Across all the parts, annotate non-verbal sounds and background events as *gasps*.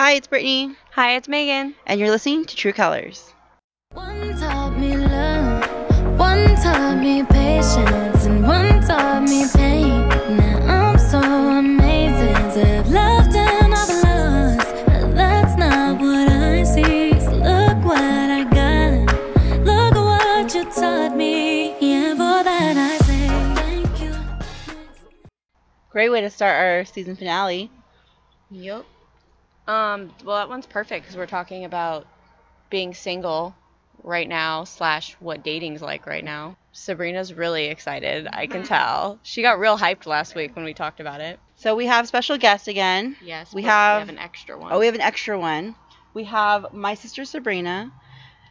Hi, it's Brittany, Hi, it's Megan. and you're listening to True Colors. One taught me love, one taught me patience, and one taught me pain. Now I'm so amazing to have loved and I've lost. But that's not what I see. So look what I got. Look what you taught me. Yeah, for that I say thank you. Great way to start our season finale. Yep. Um, well, that one's perfect because we're talking about being single right now slash what dating's like right now. Sabrina's really excited. I can *laughs* tell. She got real hyped last week when we talked about it. So we have special guests again. Yes, We but have- an extra one. Oh, we have an extra one. We have my sister Sabrina,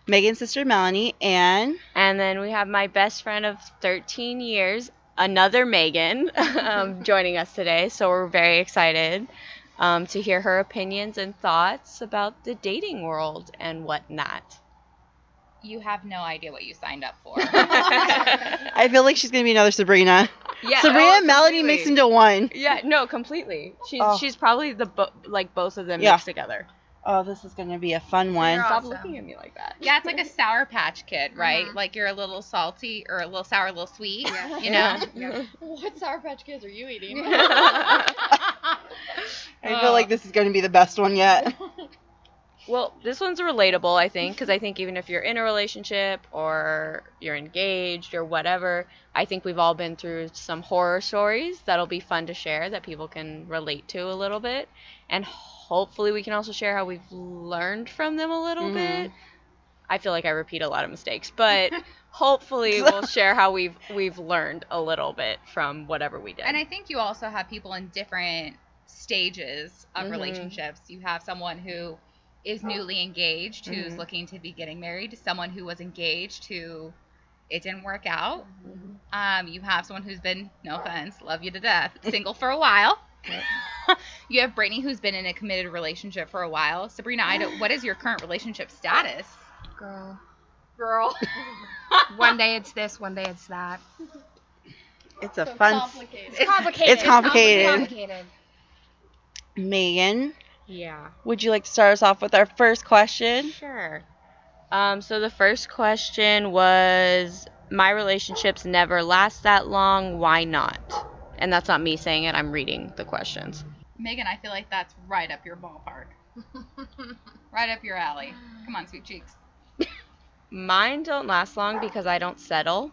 Megan's sister Melanie, and And then we have my best friend of 13 years, another Megan, *laughs* um, *laughs* joining us today. So we're very excited um, to hear her opinions and thoughts about the dating world and whatnot. you have no idea what you signed up for. *laughs* I feel like she's gonna be another Sabrina. Yeah, Sabrina oh, and Melanie mixed into one. Yeah, no, completely. She's Oh. she's probably the bo- like both of them Yeah. mixed together. Oh, this is gonna be a fun one. You're Stop awesome. looking at me like that. yeah, it's like a *laughs* sour patch kid, right? Mhm. Like you're a little salty or a little sour, a little sweet. Yeah. You know? Yeah. *laughs* What Sour Patch Kids are you eating? *laughs* I feel like this is gonna be the best one yet. Well, this one's relatable, I think, because I think even if you're in a relationship or you're engaged or whatever, I think we've all been through some horror stories that'll be fun to share that people can relate to a little bit. And hopefully, we can also share how we've learned from them a little Mhm. bit. I feel like I repeat a lot of mistakes, but *laughs* hopefully, *laughs* we'll share how we've we've learned a little bit from whatever we did. And I think you also have people in different stages of Mhm. relationships. You have someone who is newly engaged who's Mhm. looking to be getting married, someone who was engaged who it didn't work out. Mhm. Um, you have someone who's been, no offense, love you to death, single for a while. *laughs* you have Brittany who's been in a committed relationship for a while. Sabrina, I don't, what is your current relationship status? Girl. Girl. *laughs* One day it's this, one day it's that. It's a fun. It's complicated. It's complicated. complicated. Megan, yeah. would you like to start us off with our first question? Sure. Um, so the first question was my relationships never last that long. Why not? And that's not me saying it. I'm reading the questions. Megan, I feel like that's right up your ballpark. *laughs* right up your alley. Come on, sweet cheeks. Mine don't last long because I don't settle.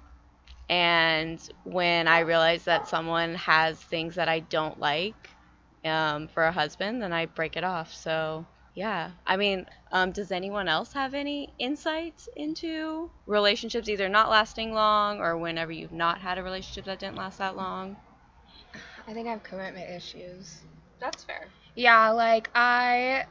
And when I realize that someone has things that I don't like um, for a husband, then I break it off. So yeah, I mean, um, does anyone else have any insights into relationships either not lasting long or whenever you've not had a relationship that didn't last that long? I think I have commitment issues. That's fair. Yeah, like I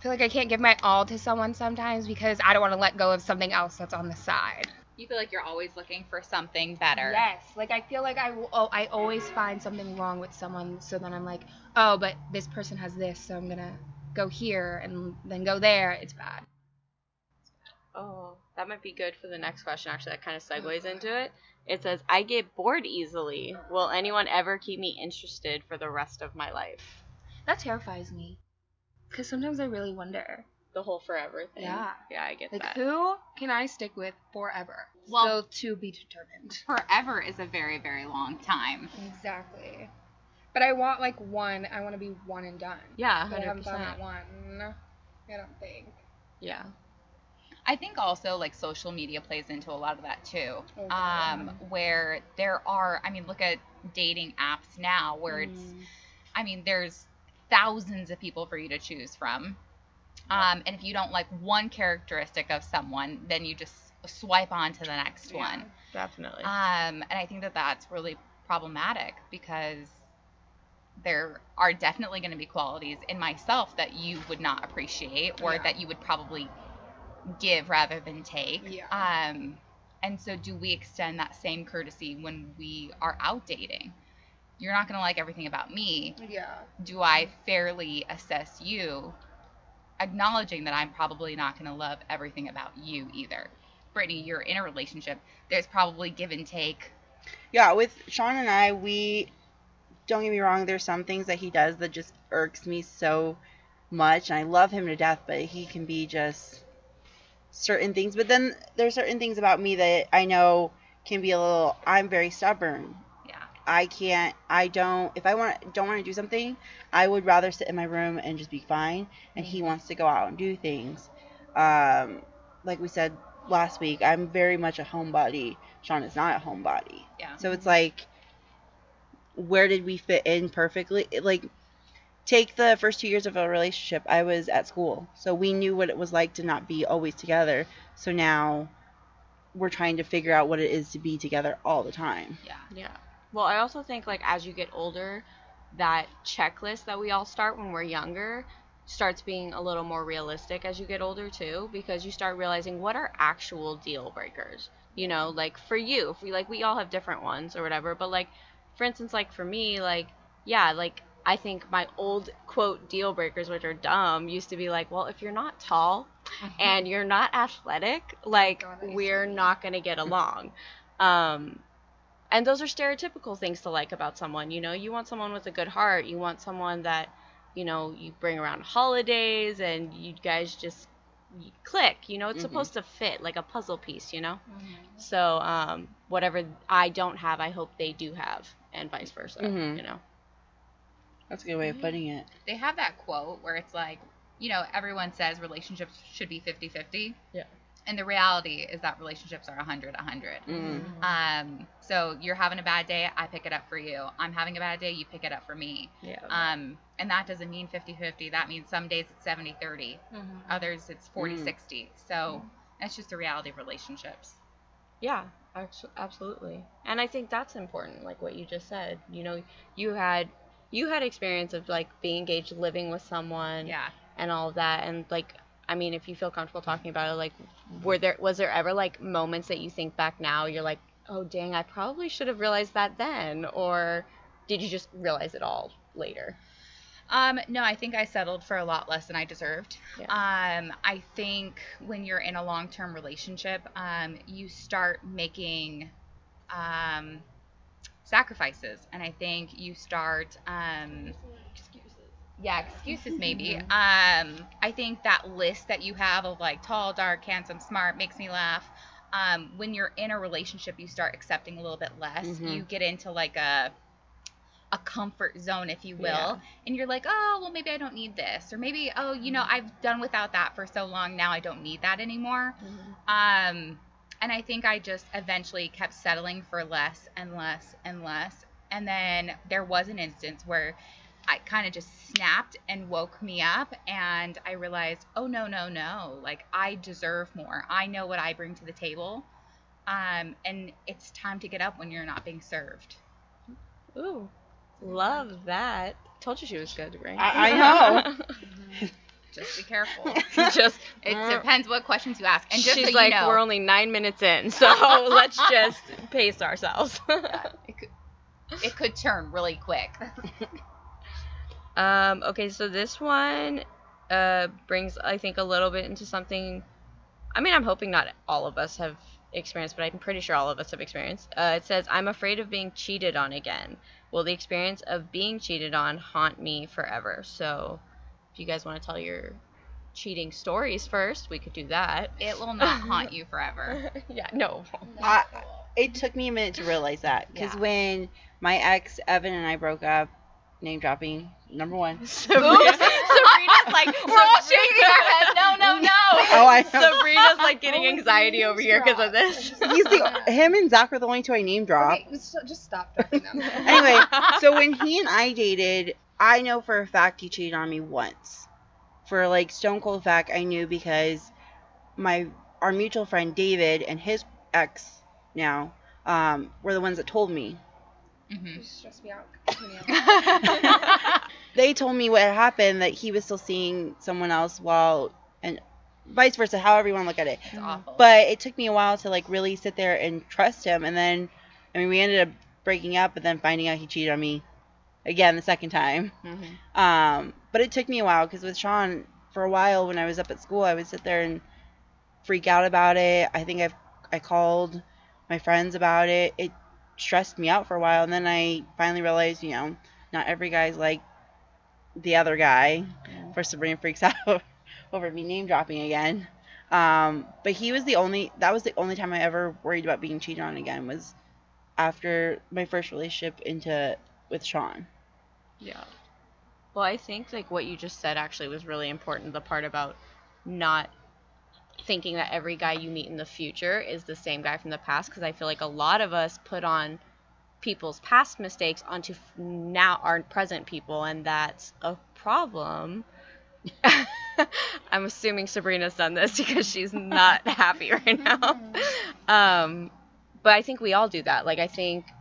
feel like I can't give my all to someone sometimes because I don't want to let go of something else that's on the side. You feel like you're always looking for something better. Yes, like I feel like I oh, I always find something wrong with someone, so then I'm like, oh, but this person has this, so I'm gonna go here and then go there. It's bad. Oh, that might be good for the next question. Actually, that kind of segues into it. It says, I get bored easily. Will anyone ever keep me interested for the rest of my life? That terrifies me, because sometimes I really wonder, The whole forever thing. Yeah. Yeah, I get that. like, that. who can I stick with forever? Well- so to be determined. Forever is a very, very long time. Exactly. But I want like one. I want to be one and done. Yeah, But I haven't found 100%. that one. I don't think. Yeah. I think also like social media plays into a lot of that too. Oh, Um, where there are, I mean, look at dating apps now where it's, Mm. I mean, there's thousands of people for you to choose from. Um, and if you don't like one characteristic of someone, then you just swipe on to the next Yeah. one. Definitely. Um, and I think that that's really problematic because there are definitely going to be qualities in myself that you would not appreciate or Yeah. that you would probably give rather than take. Yeah. Um, and so, do we extend that same courtesy when we are out dating? You're not going to like everything about me. Yeah. Do I fairly assess you, acknowledging that I'm probably not going to love everything about you either? Brittany, you're in a relationship. There's probably give and take. Yeah, with Sean and I, we don't get me wrong. There's some things that he does that just irks me so much, and I love him to death, but he can be just certain things. But then there's certain things about me that I know can be a little. I'm very stubborn. Yeah. I can't. I don't. If I want don't want to do something, I would rather sit in my room and just be fine. And he wants to go out and do things. Um, like we said last week, I'm very much a homebody. Sean is not a homebody. Yeah. So it's like, where did we fit in perfectly? Like, take the first two years of a relationship. I was at school, so we knew what it was like to not be always together. So now we're trying to figure out what it is to be together all the time. Yeah. Yeah. Well, I also think like as you get older, that checklist that we all start when we're younger starts being a little more realistic as you get older too because you start realizing what are actual deal breakers. You know, like for you, if we like we all have different ones or whatever, but like for instance like for me like yeah, like I think my old quote deal breakers which are dumb used to be like, well, if you're not tall and you're not athletic, like God, I used to we're not going to get along. Um and those are stereotypical things to like about someone you know you want someone with a good heart you want someone that you know you bring around holidays and you guys just you click you know it's Mhm. supposed to fit like a puzzle piece you know Mhm. so um whatever i don't have i hope they do have and vice versa Mhm. you know That's a good way of putting it. They have that quote where it's like, you know, everyone says relationships should be 50 50. Yeah. And the reality is that relationships are 100 100. Mm-hmm. Um, so you're having a bad day, I pick it up for you. I'm having a bad day, you pick it up for me. yeah Um, and that doesn't mean 50 50. That means some days it's 70 30, Mhm. others it's 40 Mm. 60. So that's just the reality of relationships. Yeah, absolutely. And I think that's important, like what you just said. You know, you had you had experience of like being engaged, living with someone, Yeah. and all of that. And like, I mean, if you feel comfortable talking about it, like, were there was there ever like moments that you think back now, you're like, oh dang, I probably should have realized that then, or did you just realize it all later? Um, no, I think I settled for a lot less than I deserved. Yeah. Um, I think when you're in a long term relationship, um, you start making um, sacrifices. And I think you start, um, yeah, excuses maybe. *laughs* Um, I think that list that you have of like tall, dark, handsome, smart makes me laugh. Um, when you're in a relationship, you start accepting a little bit less. Mhm. You get into like a a comfort zone, if you will, Yeah. and you're like, oh, well, maybe I don't need this, or maybe, oh, you know, I've done without that for so long now, I don't need that anymore. Um, and I think I just eventually kept settling for less and less and less. And then there was an instance where I kind of just snapped and woke me up, and I realized, oh, no, no, no. Like, I deserve more. I know what I bring to the table. Um, and it's time to get up when you're not being served. Ooh, love that. Told you she was good, right? I- I know. *laughs* Just be careful. *laughs* *laughs* just It depends what questions you ask. And just she's so like, you know, we're only nine minutes in, so *laughs* let's just pace ourselves. it, could, it could turn really quick. um, okay, so this one uh, brings, I think, a little bit into something. I mean, I'm hoping not all of us have experienced, but I'm pretty sure all of us have experienced. Uh, it says, I'm afraid of being cheated on again. Will the experience of being cheated on haunt me forever? So, if you guys want to tell your cheating stories first, we could do that. It will not haunt you forever. *laughs* yeah, no. I, it took me a minute to realize that because Yeah. when my ex Evan and I broke up, name dropping number one. *laughs* Sabrina, Sabrina's like, *laughs* We're all shaking our heads. No, no, no. Oh, I know. Sabrina's like getting oh, anxiety over here because of this. He's the him and Zach are the only two I name drop. Okay, just, just stop dropping them. Anyway, so when he and I dated, I know for a fact he cheated on me once. For like stone cold fact, I knew because my our mutual friend David and his ex now um, were the ones that told me. Mhm. You stress me out. Mm-hmm. *laughs* They told me what had happened that he was still seeing someone else while and vice versa, however you want to look at it. It's awful. But it took me a while to like really sit there and trust him, and then I mean we ended up breaking up, but then finding out he cheated on me again the second time. Mhm. Um, but it took me a while because with Sean, for a while when I was up at school, I would sit there and freak out about it. I think I've I called my friends about it. It stressed me out for a while, and then I finally realized, you know, not every guy's like the other guy. before Sabrina freaks *laughs* out over me name dropping again. Um, but he was the only. That was the only time I ever worried about being cheated on again. Was after my first relationship into with Sean. Yeah. Well, I think like what you just said actually was really important. The part about not thinking that every guy you meet in the future is the same guy from the past, because I feel like a lot of us put on people's past mistakes onto f- now our present people, and that's a problem. *laughs* I'm assuming Sabrina's done this *laughs* because she's not happy right now. *laughs* Um, but I think we all do that. Like I think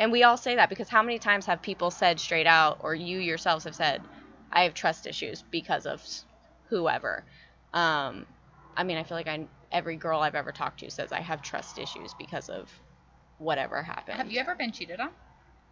and we all say that because how many times have people said straight out, or you yourselves have said, I have trust issues because of whoever. Um, I mean, I feel like I, every girl I've ever talked to says I have trust issues because of whatever happened. Have you ever been cheated on?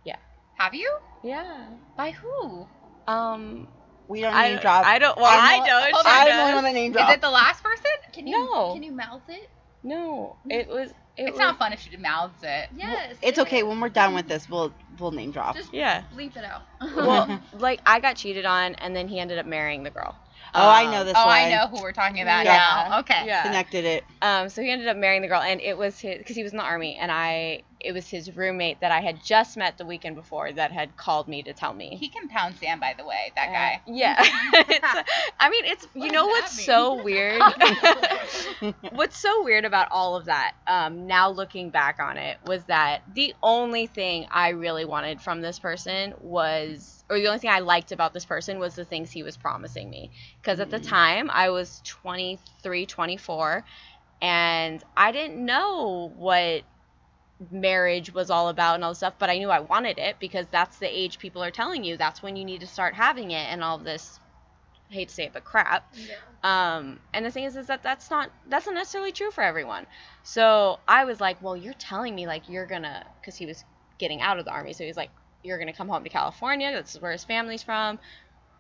Yeah. Have you? Yeah. By who? Um, We don't I name don't, drop. I don't. Well, I'm I don't. hold. I'm the does. only one that name Is it the last person? Can you No. can you mouth it? No, it was. It It's was, not fun if she mouths it. Yes. It's it okay. is. When we're done with this, we'll we'll name drop. Just Yeah. bleep it out. *laughs* *laughs* Well, like I got cheated on, and then he ended up marrying the girl. oh, I know Um, this Oh, one. I know who we're talking about Yeah. now. Okay. Yeah. Connected it. Um, so he ended up marrying the girl, and it was his because he was in the army, and I it was his roommate that I had just met the weekend before that had called me to tell me. He can pound sand, by the way. That Uh, guy. yeah. *laughs* it's, I mean, it's you know what's that so weird. *laughs* what's so weird about all of that, um, now looking back on it, was that the only thing I really wanted from this person was, or the only thing I liked about this person was the things he was promising me. Because at the time, I was 23, 24, and I didn't know what marriage was all about and all this stuff, but I knew I wanted it because that's the age people are telling you that's when you need to start having it and all this. I hate to say it, but crap. Um, and the thing is, is that that's not that's not necessarily true for everyone. So I was like, well, you're telling me like you're gonna, because he was getting out of the army, so he's like, you're gonna come home to California. That's where his family's from.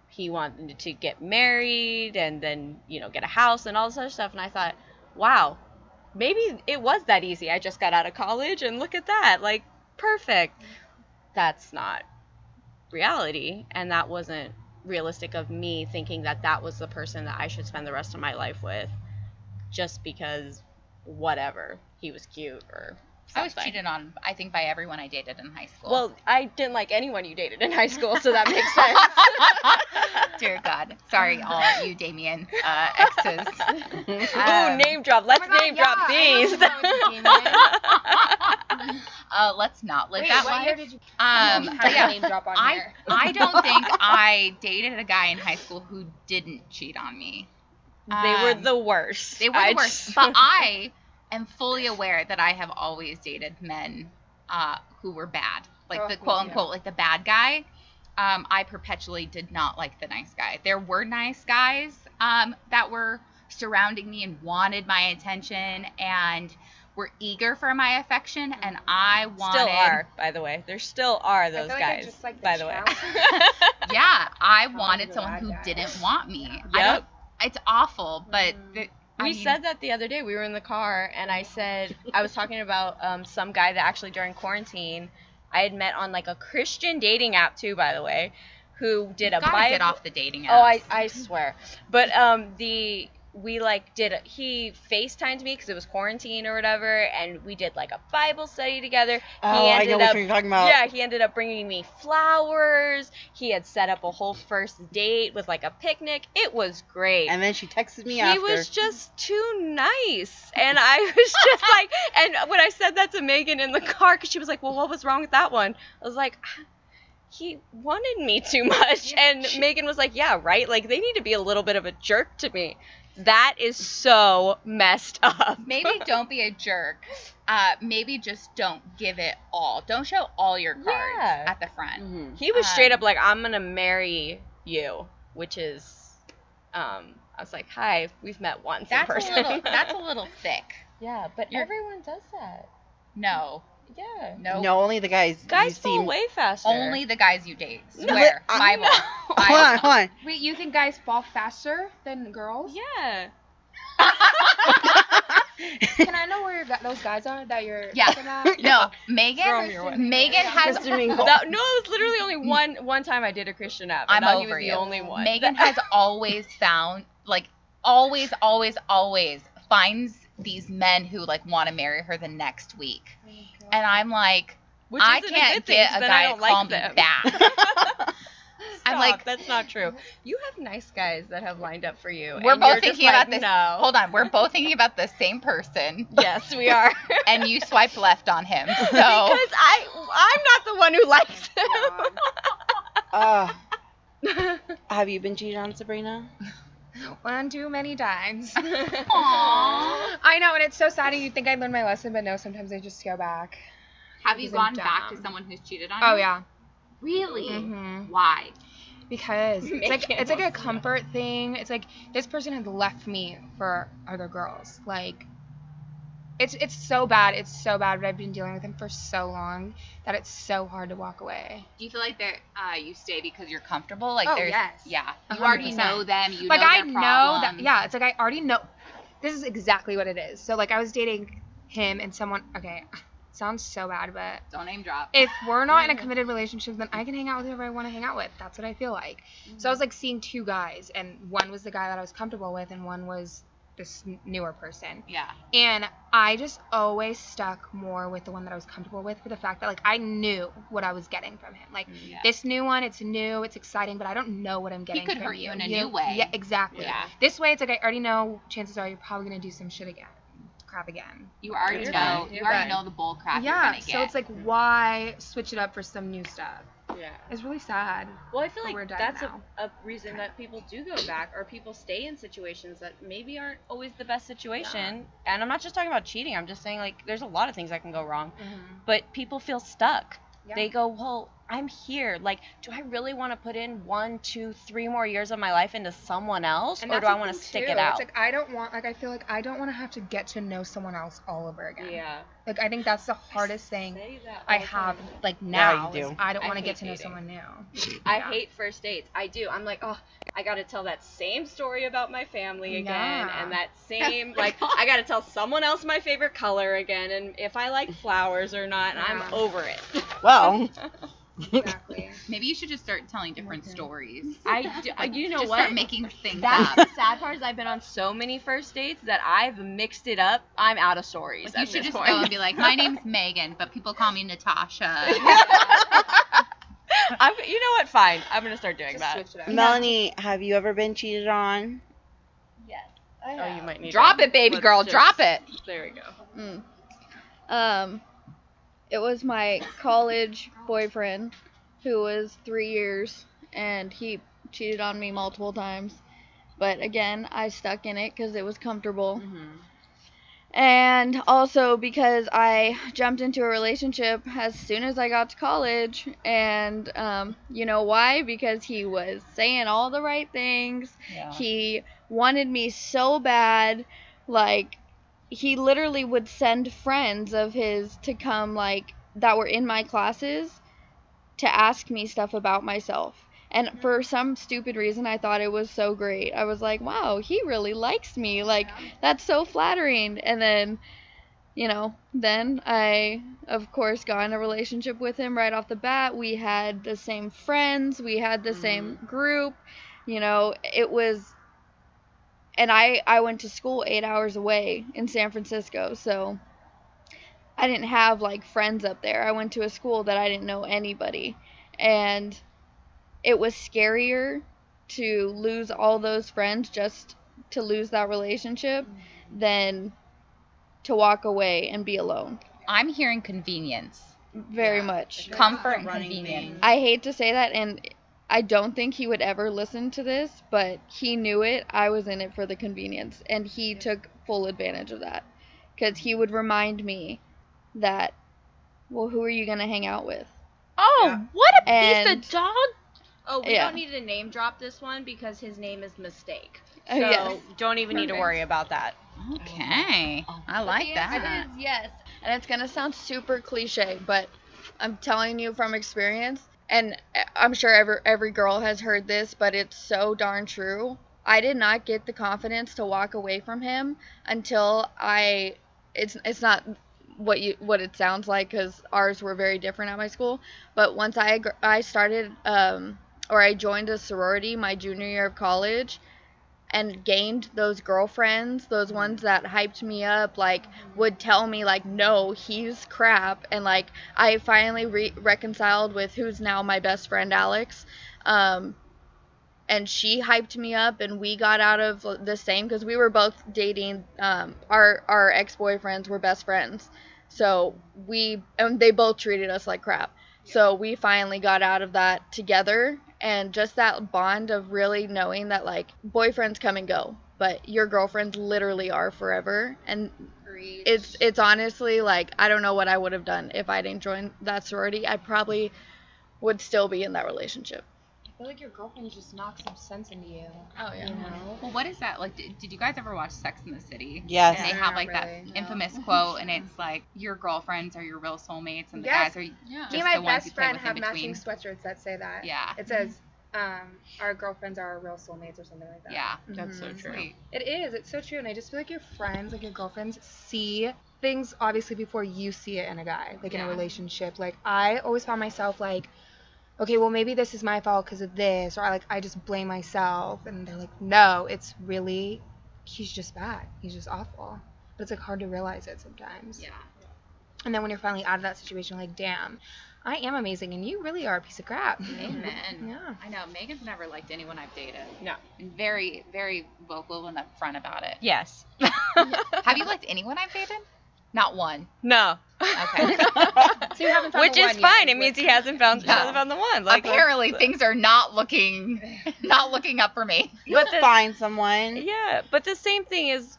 He wanted to get married and then you know get a house and all this other stuff. And I thought, wow, maybe it was that easy. I just got out of college and look at that, like perfect. That's not reality, and that wasn't realistic of me thinking that that was the person that I should spend the rest of my life with just because whatever he was cute or I was cheated on, I think, by everyone I dated in high school. Well, I didn't like anyone you dated in high school, so that *laughs* makes sense. *laughs* Dear God. Sorry, all you Damien uh, exes. *laughs* Ooh, Um, name drop. Let's Oh God, name drop yeah, I these. know someone Uh, let's not live Wait, that what life. year did you Um, but yeah, name drop on I here? I don't think I dated a guy in high school who didn't cheat on me. they were Um, the worst. They were I the worst. just- But I am fully aware that I have always dated men uh, who were bad, like Oh, the quote too. unquote, like the bad guy. Um, I perpetually did not like the nice guy. There were nice guys um, that were surrounding me and wanted my attention and were eager for my affection, and I wanted. still are, by the way. There still are those feel like I guys, just like the by the way. *laughs* Yeah, I wanted someone who guy. didn't want me. I Yep. don't. It's awful, but the, I We mean, said that the other day. We were in the car, and I said I was talking about um, some guy that actually during quarantine I had met on like a Christian dating app too, by the way, who did a gotta Bible. get off the dating app. Oh, I, I swear. But um, the we like did a, he FaceTimed me because it was quarantine or whatever, and we did like a Bible study together. Oh, he I ended know what up you're talking about. yeah, he ended up bringing me flowers. He had set up a whole first date with like a picnic. It was great. And then she texted me he after. was just too nice, and I *laughs* was just like, and when I said that to Megan in the car, because she was like, "Well, what was wrong with that one?" I was like. He wanted me too much. And Megan was like, Yeah, right? Like, they need to be a little bit of a jerk to me. That is so messed up. maybe *laughs* don't be a jerk. Uh, maybe just don't give it all. Don't show all your cards Yeah. at the front. Mhm. He was straight up Um, like, I'm gonna marry you, which is, um, I was like, hi, we've met once in That's a person. little. That's a *laughs* little thick. yeah, but You're- everyone does that. No, Yeah. no. No, only the guys. Guys you fall seem... way faster. Only the guys you date. No, Swear. but *laughs* I- Bible. no. Hold on, hold on. Wait, you think guys fall faster than girls? Yeah. *laughs* Can I know where your, gu- those guys are that you're Yeah. talking about? *laughs* No, Throw me your way. Megan. Megan has. Christian Mingle. That- no, it was literally only one one time I did a Christian app. I'm and that over was you. the only one. Megan has always found, like, always, always, always finds these men who like want to marry her the next week, oh and I'm like, Which I isn't can't good thing, get 'cause a guy I to don't call like me them. back. *laughs* I'm like- that's not true. You have nice guys that have lined up for you. We're and both thinking like, about this. No. Hold on, we're both thinking about the same person, Yes, we are. *laughs* and you swiped left on him. So because I I'm not the one who likes Uh, *laughs* have you been cheated on, Sabrina? One too many times. Aww. *laughs* I know, and it's so sad. And you think I learned my lesson, but no. Sometimes I just go back. Have you gone back to someone who's cheated on you? Oh yeah. Really? Mhm. Why? because *laughs* it's like it's like a comfort thing. It's like this person has left me for other girls. Like it's it's so bad. It's so bad, but I've been dealing with him for so long that it's so hard to walk away. Do you feel like that uh, you stay because you're comfortable? Like Oh, there's yes. yeah, you already know them. You like know I know that yeah, it's like I already know this is exactly what it is. So like I was dating him and someone okay, *sighs* sounds so bad, but Don't name drop. if we're not in a *laughs* committed relationship, then I can hang out with whoever I want to hang out with. That's what I feel like. So I was like seeing two guys, and one was the guy that I was comfortable with, and one was this newer person. yeah. And I just always stuck more with the one that I was comfortable with for the fact that like I knew what I was getting from him. Like mm, Yeah. this new one, it's new, it's exciting, but I don't know what I'm getting. He could from hurt you in a know? new way. Yeah, exactly. Yeah. This way, it's like I already know. Chances are you're probably gonna do some shit again, crap again. You already You're know. fine. You You're already fine. know the bull crap you're yeah. gonna get. So it's like why switch it up for some new stuff? Yeah. It's really sad. Well, I feel like that's a, a reason that people do go back, or people stay in situations that maybe aren't always the best situation. And I'm not just talking about cheating. I'm just saying like there's a lot of things that can go wrong. Mm-hmm. But people feel stuck. Yeah. They go, well, I'm here. Like, do I really want to put in one, two, three more years of my life into someone else, And or do I want to stick too. it out? It's like I don't want like I feel like I don't want to have to get to know someone else all over again. Yeah. Like I think that's the hardest thing I have time. like now. you is do. I don't want to get to know dating. someone new. I Yeah. hate first dates. I do. I'm like, oh, I got to tell that same story about my family again, Yeah. and that *laughs* same like I got to tell someone else my favorite color again, and if I like flowers or not. And I'm over it. Well, *laughs* Exactly. *laughs* maybe you should just start telling different stories. *laughs* I, do, you know just what? Start making things That's up. the sad part is I've been on so many first dates that I've mixed it up. I'm out of stories. You should just point. go and be like, my name's *laughs* Megan, but people call me Natasha. I'm, you know what? Fine. I'm gonna start doing Just that. switch it up. Melanie, have you ever been cheated on? Yes. Oh, you might need. drop it, baby let's girl. just- Drop it. There we go. Mm. Um, it was my college boyfriend who was three years, and he cheated on me multiple times. But again, I stuck in it because it was comfortable. And also because I jumped into a relationship as soon as I got to college. And um, you know why? Because he was saying all the right things. He wanted me so bad. Like, he literally would send friends of his to come, like, that were in my classes to ask me stuff about myself. And mm-hmm. for some stupid reason, I thought it was so great. I was like, wow, he really likes me. Like, that's so flattering. And then, you know, then I, of course, got in a relationship with him right off the bat. We had the same friends, we had the same mm-hmm. group. You know, it was. And I, I went to school eight hours away in San Francisco, so I didn't have like friends up there. I went to a school that I didn't know anybody. And it was scarier to lose all those friends just to lose that relationship than to walk away and be alone. I'm hearing convenience, Very much. comfort, and convenience. thing. I hate to say that, and I don't think he would ever listen to this, but he knew it. I was in it for the convenience, and he took full advantage of that. Because he would remind me that, well, who are you going to hang out with? Oh, Yeah. what a And- piece of dog! Oh, we Yeah. don't need to name drop this one because his name is Mistake. Oh, So yes. don't even need to worry about that. Okay, oh. I like the that. answer yes. And it's going to sound super cliche, but I'm telling you from experience, and I'm sure every, every girl has heard this, but it's so darn true. I did not get the confidence to walk away from him until I it's it's not what you what it sounds like cuz ours were very different at my school, but once I I started um or I joined a sorority my junior year of college and gained those girlfriends, those ones that hyped me up, like would tell me like, no, he's crap, and like I finally re- reconciled with who's now my best friend, Alex, um, and she hyped me up, and we got out of the same because we were both dating. Um, our our ex boyfriends were best friends, so we and they both treated us like crap. So we finally got out of that together and just that bond of really knowing that like boyfriends come and go, but your girlfriends literally are forever and it's it's honestly like I don't know what I would have done if I didn't join that sorority. I probably would still be in that relationship. I feel like your girlfriend just knocks some sense into you. Oh You know? Well, what is that like? Did, did you guys ever watch Sex in the City? Yes. And they have like really, that no. infamous quote, and it's like your girlfriends are your real soulmates, and the Yes. guys are Yeah. just Me and my the ones best you play friend with in have matching sweatshirts that say that. Yeah. It says, um, our girlfriends are our real soulmates or something like that. Yeah. That's so Mhm. true. Sweet. It is. It's so true. And I just feel like your friends, like your girlfriends, see things obviously before you see it in a guy, like in a relationship. Like I always found myself like, okay, well maybe this is my fault because of this, or I like I just blame myself, and they're like, no, it's really, he's just bad. He's just awful. But it's like hard to realize it sometimes. Yeah. And then when you're finally out of that situation, like, damn, I am amazing, and you really are a piece of crap. Amen. *laughs* Yeah. I know. Megan's never liked anyone I've dated. No. And very, very vocal and upfront about it. Yes. *laughs* *laughs* Have you liked anyone I've dated? Not one. no. Okay. *laughs* So you haven't found Which the is one fine. is It means he hasn't found, No. hasn't found the one. Like Apparently, things are not looking, not looking up for me. *laughs* You'll But the- find someone. Yeah, but the same thing is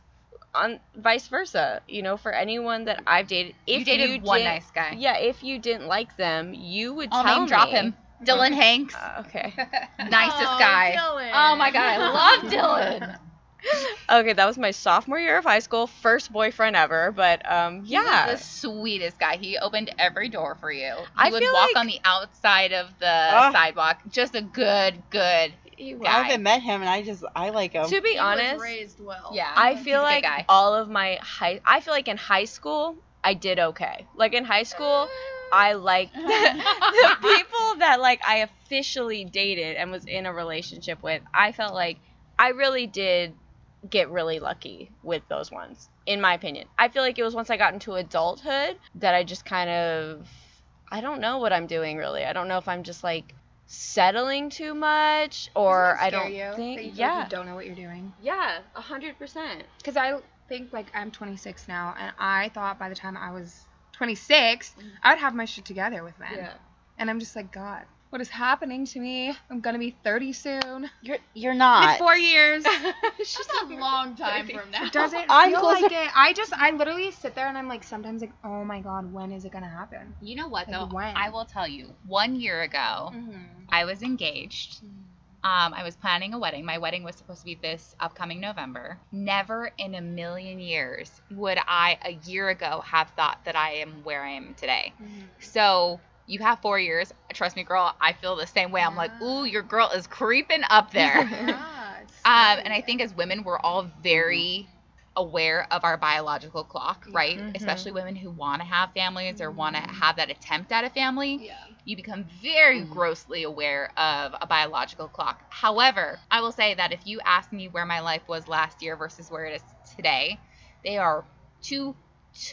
on vice versa. You know, for anyone that I've dated, if you dated one didn't- nice guy. Yeah, if you didn't like them, you would I'll tell name drop him. Dylan Hanks, Uh, okay. nicest Oh, guy. Dylan. Oh my god, I love *laughs* Dylan. Okay, that was my sophomore year of high school, first boyfriend ever. But um, He was yeah, the sweetest guy. He opened every door for you. He I would feel walk like- on the outside of the sidewalk. Just a good, good. he was- I haven't met him, and I just I like him. to be He was honest, raised well. Yeah. I feel like all of my high. I feel like in high school I did okay. Like in high school, I liked *laughs* the *laughs* people that like I officially dated and was in a relationship with. I felt like I really did get really lucky with those ones, in my opinion. I feel like it was once I got into adulthood that I just kind of I don't know what I'm doing really. I don't know if I'm just like settling too much or I don't you, think that you yeah. you don't know what you're doing. Yeah, a hundred percent. Because I think like I'm 26 now, and I thought by the time I was 26, mm. I would have my shit together with men. Yeah. And I'm just like, God, what is happening to me? I'm gonna be 30 soon. You're you're In not. four years. *laughs* It's just a long time from now. It doesn't I'm feel closer- like it. I just, I literally sit there and I'm like, sometimes like, oh my God, when is it gonna happen? You know what Like, though? when? I will tell you. One year ago, Mm-hmm. I was engaged. Um, I was planning a wedding. My wedding was supposed to be this upcoming November. Never in a million years would I, a year ago, have thought that I am where I am today. So you have four years. Trust me, girl. I feel the same way. I'm like, ooh, your girl is creeping up *laughs* there. *laughs* Um, and I think as women, we're all very aware of our biological clock, right? Mhm. Especially women who want to have families or want to have that attempt at a family. Yeah. You become very grossly aware of a biological clock. However, I will say that if you ask me where my life was last year versus where it is today, they are two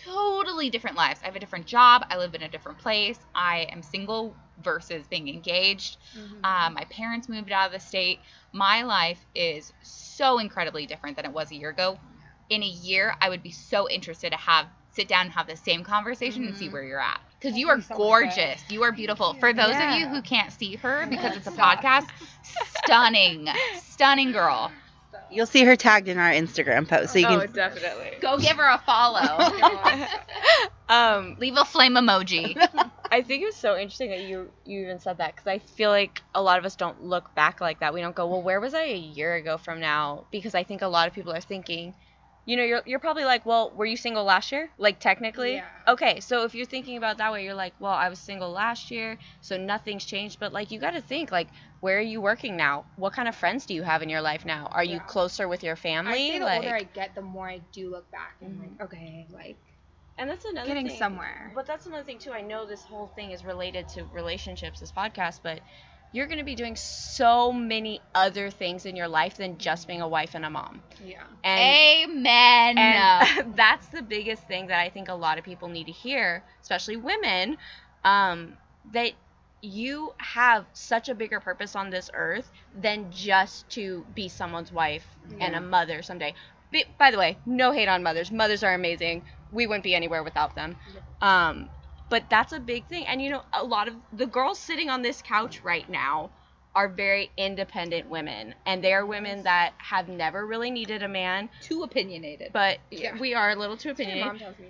totally different lives. I have a different job. I live in a different place. I am single versus being engaged. Um, my parents moved out of the state. My life is so incredibly different than it was a year ago. In a year, I would be so interested to have sit down and have the same conversation and see where you're at. Because you are gorgeous. You are beautiful. For those of you who can't see her because it's a podcast, stunning, *laughs* stunning girl. You'll see her tagged in our Instagram post, so you oh, can. definitely. Go give her a follow. *laughs* *laughs* um, Leave a flame emoji. *laughs* I think it was so interesting that you you even said that because I feel like a lot of us don't look back like that. We don't go, well, where was I a year ago from now? Because I think a lot of people are thinking, you know, you're you're probably like, well, were you single last year? Like technically. Yeah. Okay, so if you're thinking about it that way, you're like, well, I was single last year, so nothing's changed. But like, you got to think like, where are you working now? What kind of friends do you have in your life now? Are you closer with your I family? say the like, older I get, the more I do look back and like, mm-hmm. okay, like and that's another getting thing. somewhere. But that's another thing too. I know this whole thing is related to relationships, this podcast, but you're going to be doing so many other things in your life than just being a wife and a mom. Yeah. And Amen. and *laughs* that's the biggest thing that I think a lot of people need to hear, especially women, um, that you have such a bigger purpose on this earth than just to be someone's wife and a mother someday. By the way, no hate on mothers. Mothers are amazing. We wouldn't be anywhere without them. Um, but that's a big thing. And you know, a lot of the girls sitting on this couch right now are very independent women, and they are women that have never really needed a man Too opinionated. but Yeah. we are a little too My opinionated. mom tells me.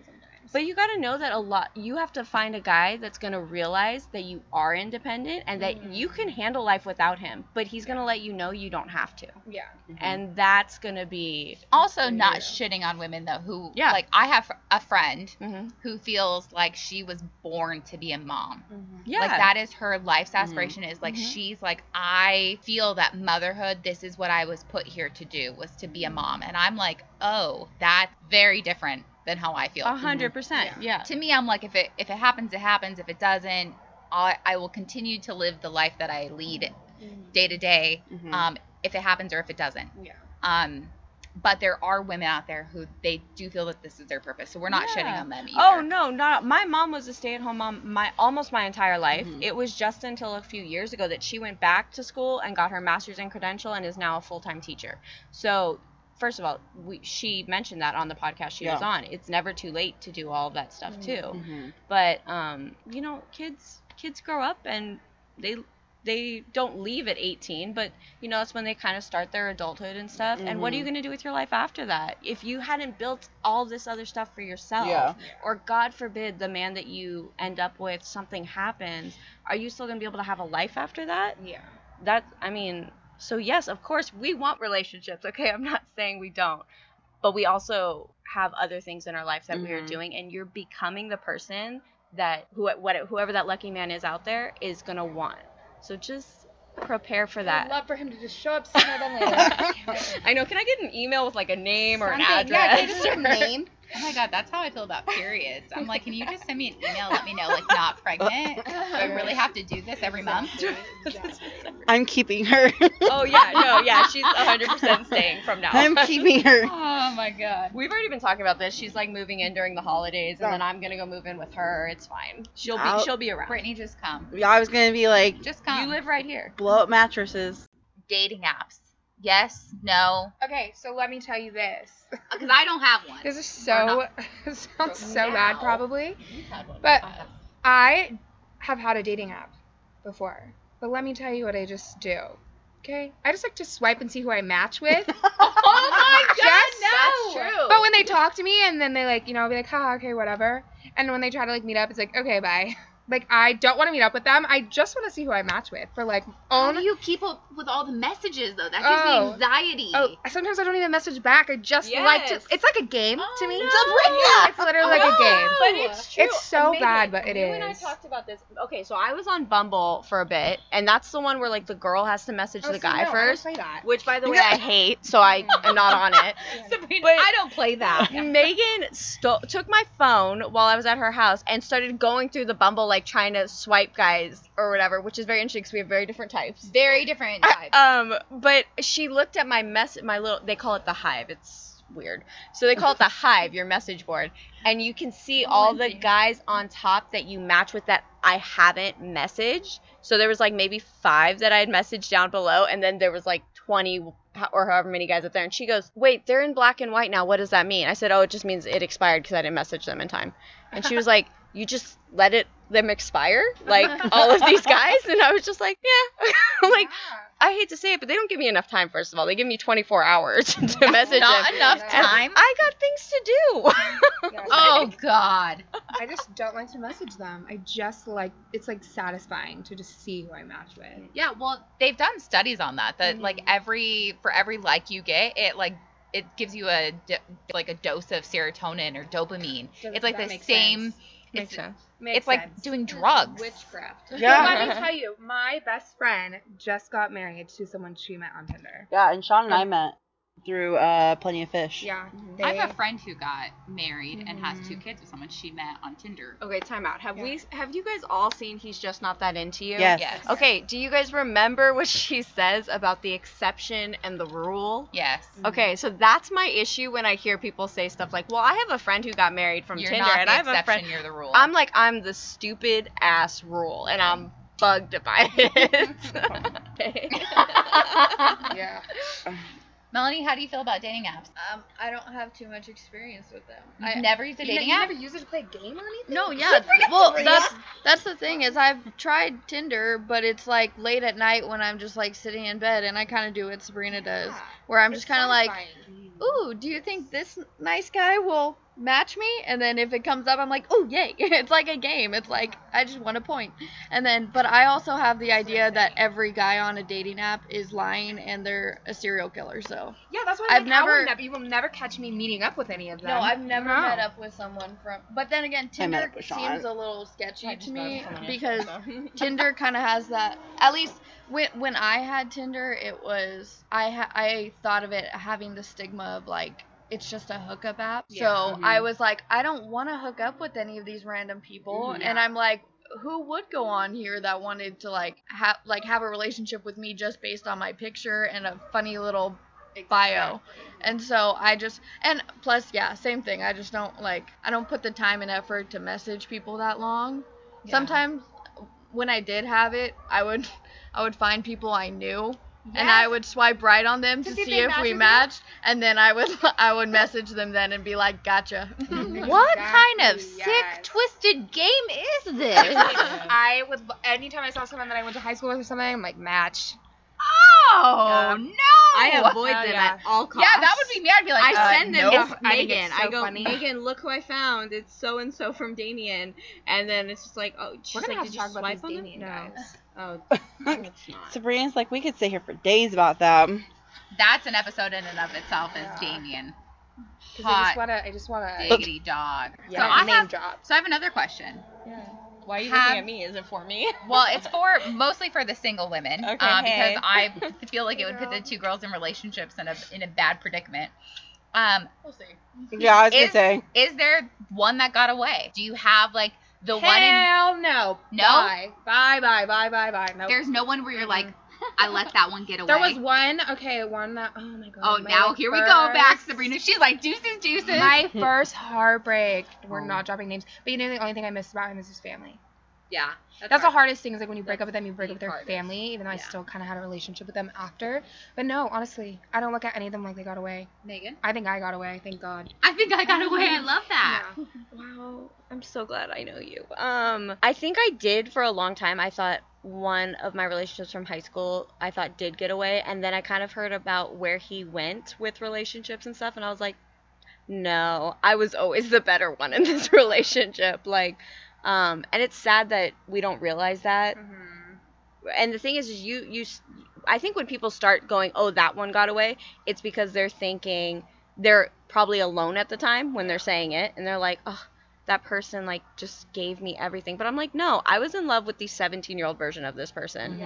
But you got to know that a lot. You have to find a guy that's gonna realize that you are independent and that you mm-hmm. can handle life without him. But he's gonna let you know you don't have to, yeah. Mm-hmm. and that's gonna be. also not Yeah. shitting on women though who Yeah. like I have a friend Mhm. who feels like she was born to be a mom. Mm-hmm. Yeah. Like that is her life's aspiration is like Mhm. she's like I feel that motherhood this is what I was put here to do was to be a mom and I'm like, "Oh, that's very different than how I feel." A hundred percent. Yeah. To me, I'm like if it if it happens it happens, if it doesn't, I I will continue to live the life that I lead day to day Mhm. um if it happens or if it doesn't. Yeah. Um, but there are women out there who they do feel that this is their purpose, so we're not shitting on them either. Oh no, not my mom was a stay-at-home mom my almost my entire life. Mhm. It was just until a few years ago that she went back to school and got her master's in credential and is now a full-time teacher. So, first of all, we, she mentioned that on the podcast she was on. It's never too late to do all of that stuff too. Mhm. But um, you know, kids kids grow up and they they don't leave at 18, but you know that's when they kind of start their adulthood and stuff. And what are you Mhm. going to do with your life after that? If you hadn't built all this other stuff for yourself, Yeah. or God forbid the man that you end up with something happens, are you still going to be able to have a life after that? Yeah. That I mean, so yes, of course we want relationships. Okay, I'm not saying we don't, but we also have other things in our life that we are Mhm. doing, and you're becoming the person that who what whoever that lucky man is out there is gonna want. So just prepare for that. I'd that. love for him to just show up *laughs* sooner than later. I know. Can I get an email with like a name or an Something. yeah, address? just get a name? Oh my god, that's how I feel about periods. I'm like, can you just send me an email, let me know, like, not pregnant? *laughs* Do I really have to do this every month? *laughs* I'm keeping her. oh yeah, no, yeah, she's 100% staying from now. I'm keeping her. *laughs* Oh my god. We've already been talking about this. She's like moving in during the holidays, and then I'm gonna go move in with her. It's fine. She'll be I'll- she'll be around. Brittany, just come. Yeah, I was gonna be like, Just come. You live right here. blow up mattresses. dating apps. Yes, no. Okay, so let me tell you this. *laughs* Because I don't have one. This is so *laughs* sounds so bad probably. You've had one. But I have. I have had a dating app before. But let me tell you what I just do. Okay? I just like to swipe and see who I match with. *laughs* Oh my god, Just- no! That's true. but when they talk to me and then they like, you know, I'll be like, haha, okay, whatever. And when they try to like meet up, it's like, okay, bye. Like I don't want to meet up with them. I just want to see who I match with for like How do you keep up with all the messages though? That gives Oh. me anxiety. Oh, sometimes I don't even message back. I just like to. It's like a game Oh, to me. Oh, no. Yeah, it's literally like a oh. game. But it's true. It's so Megan, bad, but it you and I talked about this. Okay, so I was on Bumble for a bit, and that's the one where like the girl has to message Oh, the see, guy no, I don't first, play that. which by the way I hate, so I am not on it. *laughs* Sabrina, But- I don't play that. Megan sto- took my phone while I was at her house and started going through the Bumble like trying to swipe guys or whatever, which is very interesting because we have very different types. Very different types. Um, but she looked at my mess, my little. They call it the hive. It's weird. So they call it the *laughs* hive, your message board, and you can see all the guys on top that you match with that I haven't messaged. So there was like maybe five that I had messaged down below, and then there was like twenty or however many guys up there. And she goes, "Wait, they're in black and white now. What does that mean?" I said, "Oh, it just means it expired because I didn't message them in time." And she was like, "You just let it them expire, like all of these guys?" And I was just like, "Yeah." *laughs* I'm like, I hate to say it, but they don't give me enough time. First of all, they give me 24 hours *laughs* to message Not them. enough time. I got things to do. Yeah, *laughs* Oh god. I just don't like to message them. I just like it's like satisfying to just see who I match with. Yeah, well, they've done studies on that. That like mm-hmm. every for every like you get, it like it gives you a like a dose of serotonin or dopamine. So it's like the same. sense. Makes It's, sense. Makes it's like sense. doing drugs. Witchcraft. *laughs* Yeah. Let me tell you, my best friend just got married to someone she met on Tinder. Yeah, and Sean and I met through uh, Plenty of Fish. Yeah. I have a friend who got married and has two kids with someone she met on Tinder. Okay, time out. Have Yeah. we? Have you guys all seen He's Just Not That Into You? Yes. Yes. Okay. Do you guys remember what she says about the exception and the rule? Yes. Okay, so that's my issue when I hear people say stuff like, "Well, I have a friend who got married from You're Tinder, not and the I have a exception. friend." You're the rule. I'm like, I'm the stupid ass rule, and I'm bugged by it. *laughs* *laughs* Yeah. *laughs* Melanie, how do you feel about dating apps? Um, I don't have too much experience with them. You've I, never used a You, ne- dating you app? never use it to play a game or anything? No, *laughs* yeah. Well, that's that's the thing is I've tried Tinder, but it's like late at night when I'm just like sitting in bed, and I kind of do what Sabrina does, where I'm just kind of like, ooh, do you think this nice guy will match me? And then if it comes up, I'm like, oh yay! *laughs* it's like a game. It's like I just want a point. And then, but I also have the idea that every guy on a dating app is lying and they're a serial killer. So Yeah, that's why I've like, never- never, you will never catch me meeting up with any of them. no, I've never No. met up with someone from. But then again, Tinder up with Sean. seems a little sketchy to just met up me because *laughs* Tinder kind of has that. At least when when I had Tinder, it was I ha- I thought of it having the stigma of like it's just a hookup app. Yeah. So I mm-hmm. was like, I don't want to hook up with any of these random people, mm-hmm. and I'm like. Who would go on here that wanted to like have like have a relationship with me just based on my picture and a funny little bio? And so I just and plus yeah, same thing. I just don't like I don't put the time and effort to message people that long. Yeah. Sometimes when I did have it, I would *laughs* I would find people I knew and I would swipe right on them to, see if see they if we with you? matched and then I would *laughs* I would message them then and be like, "Gotcha." *laughs* *laughs* What kind of Exactly, sick, yes. twisted game is this? I would anytime I saw someone that I went to high school with or something, I'm like match. oh Yeah. no! I avoid Hell them yeah. at all costs. Yeah, that would be me. I'd be like, I uh, send them nope. to I Megan. I so go, funny. Megan, look who I found. It's so and so from Damien. And then it's just like, oh, she's We're gonna like, have did to you talk about swipe these on Damien them? guys. No. Oh, *laughs* it's not. Sabrina's like, we could sit here for days about that. That's an episode in and of itself as Yeah. Damien. 'Cause I Hot just wanna, I just wanna. Diggity dog. Yeah, so I name have, drop. so I have another question. Yeah. Why are you Have- looking at me? Is it for me? *laughs* Well, it's for *laughs* mostly for the single women, Okay, uh, hey. because I feel like it would put the two girls in relationships in a in a bad predicament. Um, We'll see. Yeah, I was gonna is, say. is there one that got away? Do you have like the one in? Hell no. No? Bye. Bye. Bye. Bye. Bye. Bye. No. There's no one where you're like, I let that one get *laughs* away. There was one. Okay, one that. Oh my god. Oh, my now here we go back, Sabrina. She's like deuces, deuces. My first heartbreak. We're Oh. not dropping names, but you know the only thing I miss about him is his family. Yeah. That's, the hardest thing is like when you break up with them, you break the up with their hardest. family. Even though I still kind of had a relationship with them after. But no, honestly, I don't look at any of them like they got away. Megan. I think I got away. Thank God. I think I got *laughs* away. I love that. *laughs* Wow, I'm so glad I know you. Um, I think I did for a long time. I thought one of my relationships from high school I thought did get away, and then I kind of heard about where he went with relationships and stuff, and I was like, no, I was always the better one in this *laughs* relationship. Like, um, and it's sad that we don't realize that. And the thing is, is you you, I think when people start going, oh, that one got away, it's because they're thinking they're probably alone at the time when they're saying it and they're like oh that person like just gave me everything. But i'm like no i was in love with the 17 year old version of this person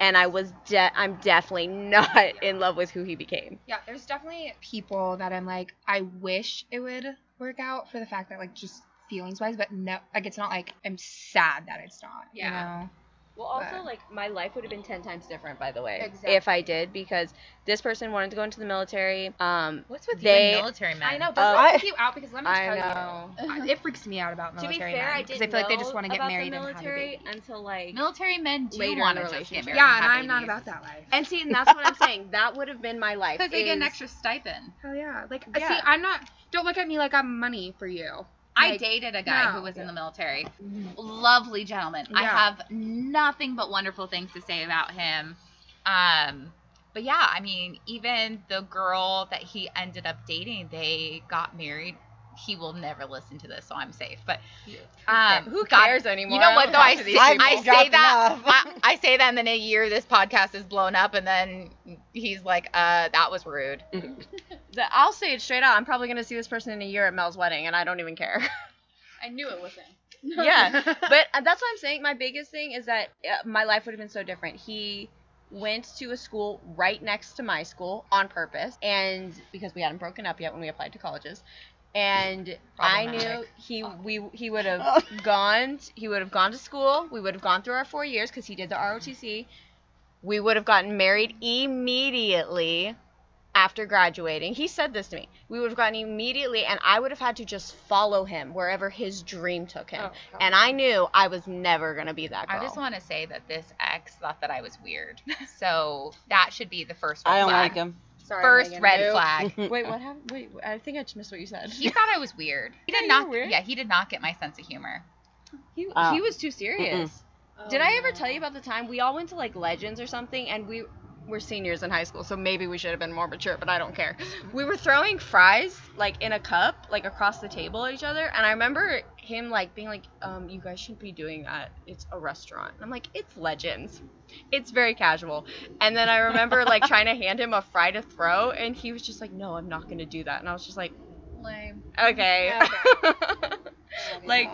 and i was de- i'm definitely not in love with who he became. Yeah, there's definitely people that I'm like, I wish it would work out for the fact that like just feelings wise, but no, like it's not like I'm sad that it's not. Yeah. You know? well also But- like my life would have been 10 times different by the way Exactly. if i did because this person wanted to go into the military um What's with They- you and military men? I know. Does Uh, that freak you out? Because let me I tell know. you, it freaks me out about to be military fair men i because didn't I feel like they just want to get about the married and have a military baby. until like Military men do Later want the to just get relationship. married. Yeah, and and I'm not about that life. and see and that's what i'm saying that would have been my *laughs* life Because they get an extra stipend. Hell yeah. Like, Yeah. see, I'm not. Don't look at me like I'm money for you. I dated a guy no. who was in the military. Lovely gentleman. I have nothing but wonderful things to say about him. Um, but yeah, I mean, even the girl that he ended up dating, they got married. He will never listen to this, so I'm safe. But um, who God- cares anymore You know what though? I, I. I say that. I, I say that, and then in a year this podcast is blown up, and then he's like, "Uh, that was rude." *laughs* The, I'll say it straight out. I'm probably gonna see this person in a year at Mel's wedding, and I don't even care. *laughs* I knew it was him. *laughs* yeah, *laughs* but uh, that's what I'm saying. My biggest thing is that uh, my life would have been so different. He went to a school right next to my school on purpose, and because we hadn't broken up yet when we applied to colleges, and I knew he we he would have gone he would have gone to school. We would have gone through our four years because he did the ROTC. We would have gotten married immediately after graduating. He said this to me. We would have gotten immediately, and I would have had to just follow him wherever his dream took him. Oh, and I knew I was never gonna be that girl. I just want to say that this ex thought that I was weird. *laughs* So that should be the first red I don't flag. like him. Sorry, First Megan. red Nope. flag. *laughs* Wait, what happened? Wait, I think I just missed what you said. He thought I was weird. *laughs* He Yeah, did you not. weird. Yeah, he did not get my sense of humor. He, Oh. he was too serious. Oh, Did I ever tell you about the time we all went to like Legends or something and we were seniors in high school, so maybe we should have been more mature, but I don't care. We were throwing fries like in a cup, like across the table at each other, and I remember him like being like, um, you guys shouldn't be doing that. It's a restaurant. And I'm like, it's Legends. It's very casual. And then I remember like *laughs* trying to hand him a fry to throw and he was just like, No, I'm not gonna do that. And I was just like, Lame. Okay. *laughs* Oh, like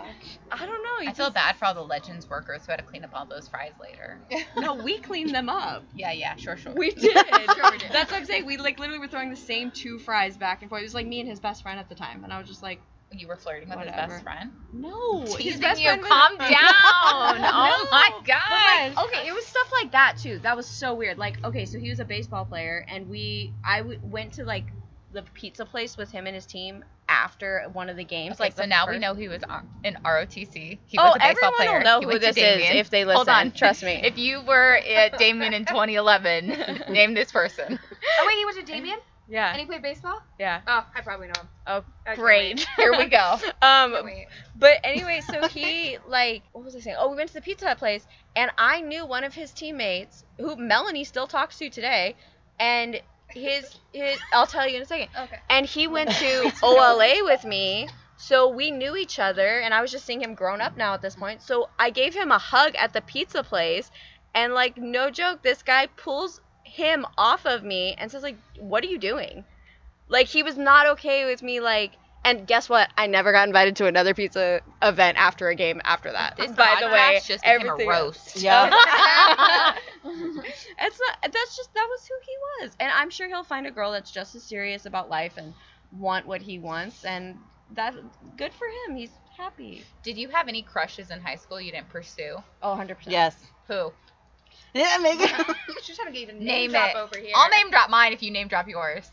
I don't know. I you feel bad for all the Legends workers who had to clean up all those fries later. *laughs* No, we cleaned them up. *laughs* Yeah, yeah, sure, sure. We did. *laughs* Sure we did. That's what I'm saying. We like literally were throwing the same two fries back and forth. It was like me and his best friend at the time, and I was just like, you were flirting with his best friend. no. his Teasing best you. friend Calm down. oh my But, gosh. like, okay, it was stuff like that too. That was so weird. Like, okay, so he was a baseball player, and we, I w- went to like the pizza place with him and his team after one of the games. Okay, like, so the now we know he was in ROTC. He Oh, was a baseball everyone will know He who this to is if they listen. Hold listen. on. Trust me. *laughs* If you were at Damien in 2011, *laughs* name this person. Oh wait, he was a Damien, Yeah. and he played baseball. Yeah. Oh, I probably know him. Oh, great. Here we go. *laughs* um, But anyway, so he like what was I saying? Oh, we went to the Pizza Hut place, and I knew one of his teammates who Melanie still talks to today, and his his I'll tell you in a second. Okay. And he went to *laughs* OLA with me, so we knew each other, and I was just seeing him grown up now at this point. So I gave him a hug at the pizza place, and like no joke, this guy pulls him off of me and says like, "What are you doing?" Like he was not okay with me like. And guess what? I never got invited to another pizza event after a game after that. This By the way, podcast just became a everything roast. Yeah. *laughs* *laughs* it's not. That's just that was who he was, and I'm sure he'll find a girl that's just as serious about life and want what he wants, and that good for him. He's happy. Did you have any crushes in high school you didn't pursue? Oh, 100 percent. Yes. Who? Yeah, Megan. She's trying to get you to name, Name drop it. over here. I'll name drop mine if you name drop yours.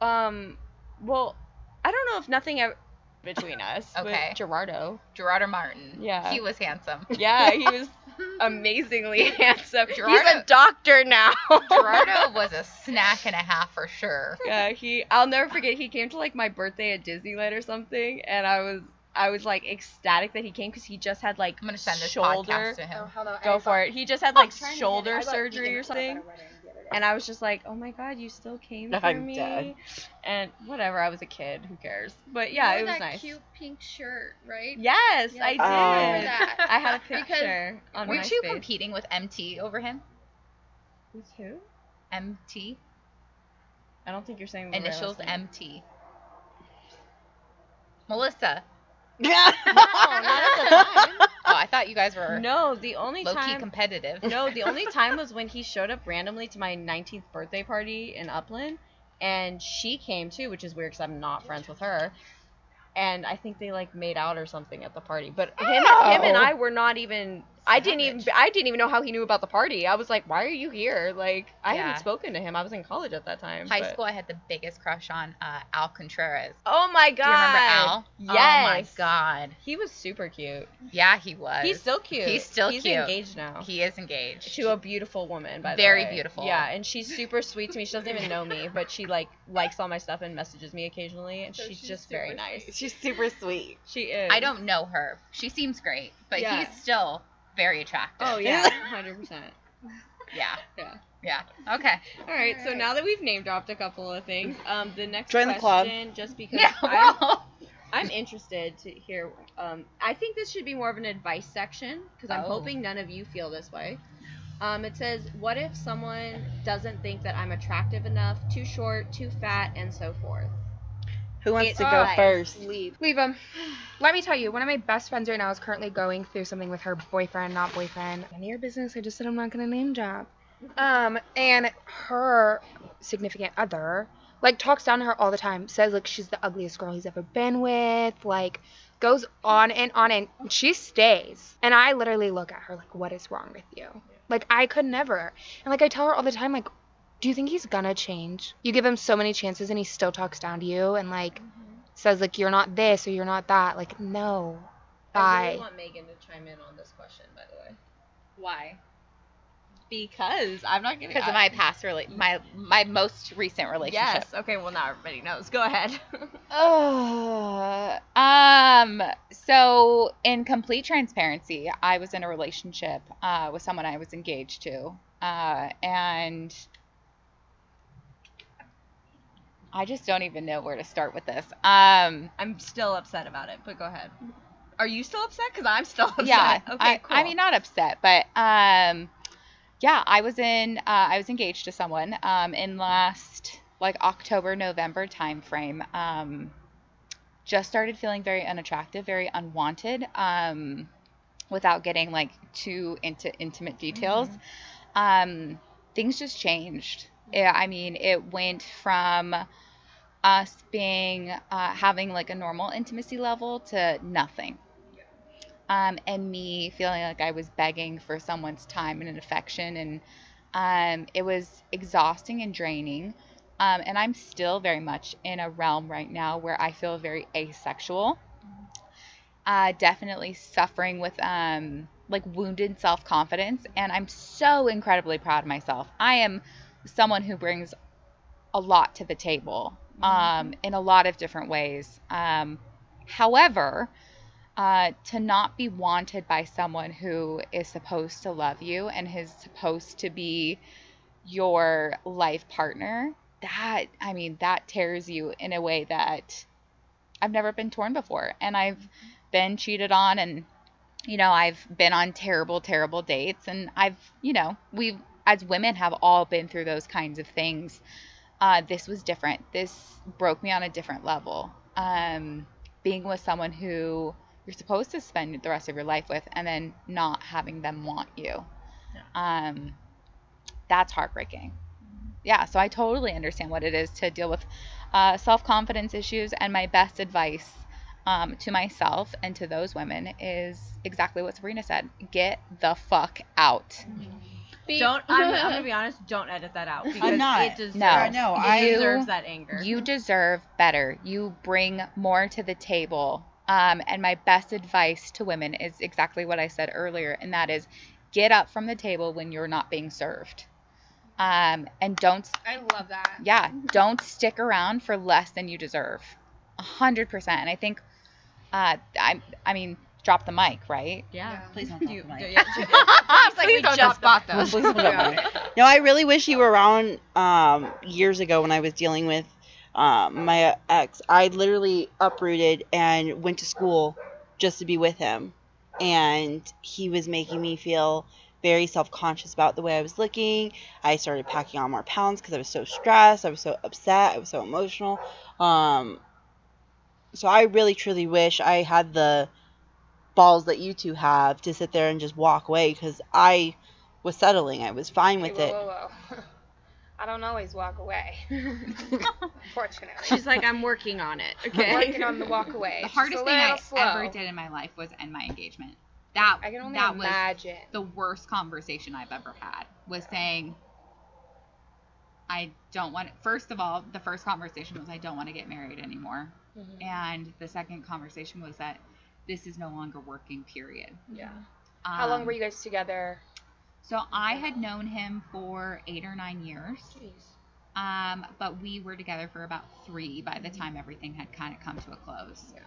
Um. Well, I don't know if nothing ever between us. but Okay. Gerardo. Gerardo Martin. Yeah. He was handsome. Yeah, he was *laughs* amazingly *laughs* handsome. He's a doctor now. Gerardo *laughs* was a snack and a half for sure. Yeah, he. I'll never forget. He came to like my birthday at Disneyland or something, and I was, I was like ecstatic that he came because he just had like I'm gonna send this shoulder. podcast to him. Oh, hold. Go I for thought- it. He just had like trying to get it. shoulder surgery or a clip something, a wedding the other day. and I was just like, oh my god, you still came *laughs* for I'm me. dead. And whatever, I was a kid. Who cares? But yeah, You it was that nice. cute pink shirt, right? Yes, Yeah, I I did. remember that. I had a Because- picture on Weren't you face. competing with MT over him? With who? MT? I don't think you're saying the Initials. MT. Melissa. Yeah. *laughs* No, not at the time. Oh, I thought you guys were No, the only low key time. competitive. no, the only *laughs* time was when he showed up randomly to my 19th birthday party in Upland, and she came too, which is weird because I'm not friends with her. And I think they like made out or something at the party, but him, him and. I were not even. I didn't even. I didn't even know how he knew about the party. I was like, "Why are you here?" Like, I Yeah. hadn't spoken to him. I was in college at that time. High but- school, I had the biggest crush on uh, Al Contreras. Oh my god! Do you remember Al? Yes. Oh my god. He was super cute. Yeah, he was. He's still cute. He's still. He's cute. engaged now. He is engaged. to a beautiful woman, by the way. Very beautiful. Yeah, and she's super sweet to me. She doesn't even know me, but she like likes all my stuff and messages me occasionally, and So she's, she's just very nice. sweet. She's super sweet. She is. I don't know her. She seems great, but Yeah. he's still very attractive. Oh yeah, *laughs* hundred percent. Yeah. Yeah. Yeah. Okay. All right. So now that we've name dropped a couple of things, um, the next Join the club. question, just because Yeah. I'm, *laughs* I'm interested to hear. Um, I think this should be more of an advice section because I'm Oh. hoping none of you feel this way. Um, it says, "What if someone doesn't think that I'm attractive enough, too short, too fat, and so forth?" Who wants It's to go first? Leave. Leave him. Let me tell you, one of my best friends right now is currently going through something with her boyfriend, not boyfriend. None of your business. I just said I'm not gonna name drop. Um, and her significant other like talks down to her all the time. Says like she's the ugliest girl he's ever been with. Like goes on and on and she stays. And I literally look at her like, what is wrong with you? Like I could never. And like I tell her all the time, like, do you think he's gonna change? You give him so many chances and he still talks down to you and like says like you're not this or you're not that. Like no. I Bye. really want Megan to chime in on this question, by the way. Why? Because I'm not gonna. Because of my past rela- my my most recent relationship. Yes. Okay. Well, now everybody knows. Go ahead. Oh, *laughs* *sighs* um. So, in complete transparency, I was in a relationship uh, with someone I was engaged to, uh, and I just don't even know where to start with this. Um. I'm still upset about it, but go ahead. Are you still upset? Because I'm still *laughs* upset. Yeah. Okay. I, cool. I mean, not upset, but um, yeah, I was in. Uh, I was engaged to someone um in last like October November time frame. Um, just started feeling very unattractive, very unwanted. Um, without getting like too into intimate details, um, things just changed. Yeah, I mean, it went from us being uh, having like a normal intimacy level to nothing um, and me feeling like I was begging for someone's time and an affection, and um, it was exhausting and draining. Um, and I'm still very much in a realm right now where I feel very asexual. Uh, definitely suffering with um, like wounded self confidence, and I'm so incredibly proud of myself. I am someone who brings a lot to the table um, in a lot of different ways. Um, however, uh, to not be wanted by someone who is supposed to love you and is supposed to be your life partner, that, I mean, that tears you in a way that I've never been torn before. And I've been cheated on and, you know, I've been on terrible, terrible dates. And I've, you know, we've, as women, have all been through those kinds of things. Uh, this was different. This broke me on a different level. Um, being with someone who you're supposed to spend the rest of your life with and then not having them want you. Um, that's heartbreaking. Yeah, so I totally understand what it is to deal with uh, self confidence issues. And my best advice um, to myself and to those women is exactly what Sabrina said get the fuck out. Don't. *laughs* I'm, I'm gonna be honest. Don't edit that out because not. it deserves. No. No, it I- deserves that anger. You deserve better. You bring more to the table. Um, and my best advice to women is exactly what I said earlier, and that is get up from the table when you're not being served. Um, and don't, I love that. yeah, don't stick around for less than you deserve. A hundred percent. And I think, uh, I, I mean, drop the mic, right? yeah. Please don't You, *laughs* drop the mic. yeah, you did. It's *laughs* like we Please don't just drop bought the those. Please don't drop the mic. *laughs* No, I really wish you were around um, years ago when I was dealing with um, my ex. I literally uprooted and went to school just to be with him. And he was making me feel very self conscious about the way I was looking. I started packing on more pounds because I was so stressed. I was so upset. I was so emotional. Um, so I really, truly wish I had the balls that you two have to sit there and just walk away because I was settling. I was fine with Hey, it. whoa, whoa, whoa. *laughs* I don't always walk away. *laughs* Unfortunately. *laughs* She's like, I'm working on it. Okay. working on the walk away. The hardest thing I little slow. ever did in my life was end my engagement. That I can only that was imagine. the worst conversation I've ever had. Was saying I don't want It. first of all, the first conversation was I don't want to get married anymore. Mhm. And the second conversation was that this is no longer working, period. Yeah. How long Um, were you guys together? So I had known him for eight or nine years. Jeez. Um, but we were together for about three by the time everything had kind of come to a close. Yeah.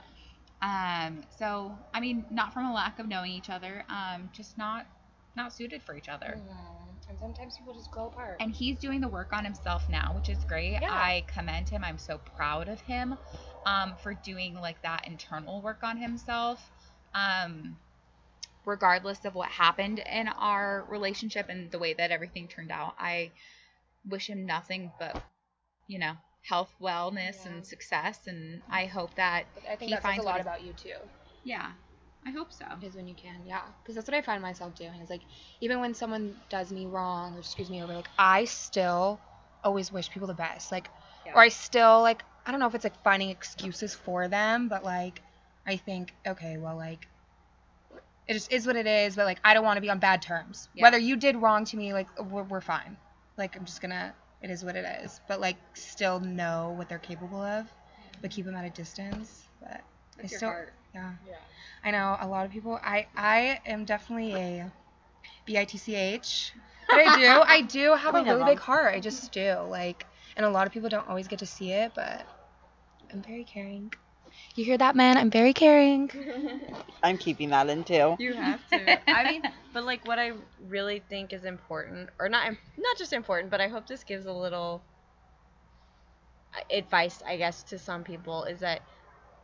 Um, so I mean, not from a lack of knowing each other, um, just not not suited for each other. Mhm. And sometimes people just go apart. And he's doing the work on himself now, which is great. Yeah. I commend him. I'm so proud of him um, for doing like that internal work on himself. Um, regardless of what happened in our relationship and the way that everything turned out, I wish him nothing but, you know, health, wellness, Yeah. and success. And I hope that I think he that finds a lot about you too. yeah, I hope so. Is when you can, yeah. Because that's what I find myself doing. Is like even when someone does me wrong or screws me over, like I still always wish people the best. Like, or I still like I don't know if it's like finding excuses for them, but like I think okay, well like it just is what it is. But like I don't want to be on bad terms. Yeah. Whether you did wrong to me, like we're, we're fine. Like I'm just gonna. It is what it is. But like still know what they're capable of, but keep them at a distance. But I still, yeah. I know a lot of people. I I am definitely a bitch, but I do I do have *laughs* a really big heart. I just do like, and a lot of people don't always get to see it, but I'm very caring. You hear that, man? I'm very caring. *laughs* I'm keeping that in too. You have to. I mean, but like what I really think is important, or not, not just important, but I hope this gives a little advice, I guess, to some people is that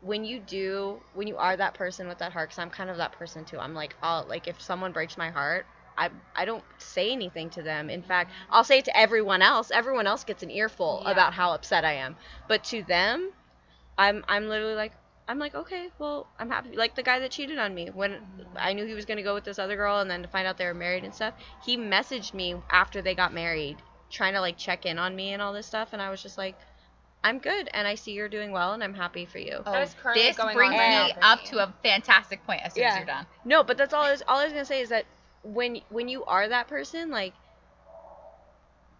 when you do, when you are that person with that heart, because I'm kind of that person too. I'm like, I'll like if someone breaks my heart. I, I don't say anything to them. In fact, I'll say it to everyone else. Everyone else gets an earful Yeah. about how upset I am. But to them, I'm I'm literally like I'm like okay, well I'm happy. Like the guy that cheated on me when I knew he was gonna go with this other girl, and then to find out they were married and stuff. He messaged me after they got married, trying to like check in on me and all this stuff, and I was just like, I'm good, and I see you're doing well, and I'm happy for you. That is currently This going brings on me right now for up to a fantastic point as soon as you're done. No, but that's all I was all I was gonna say is that when when you are that person, like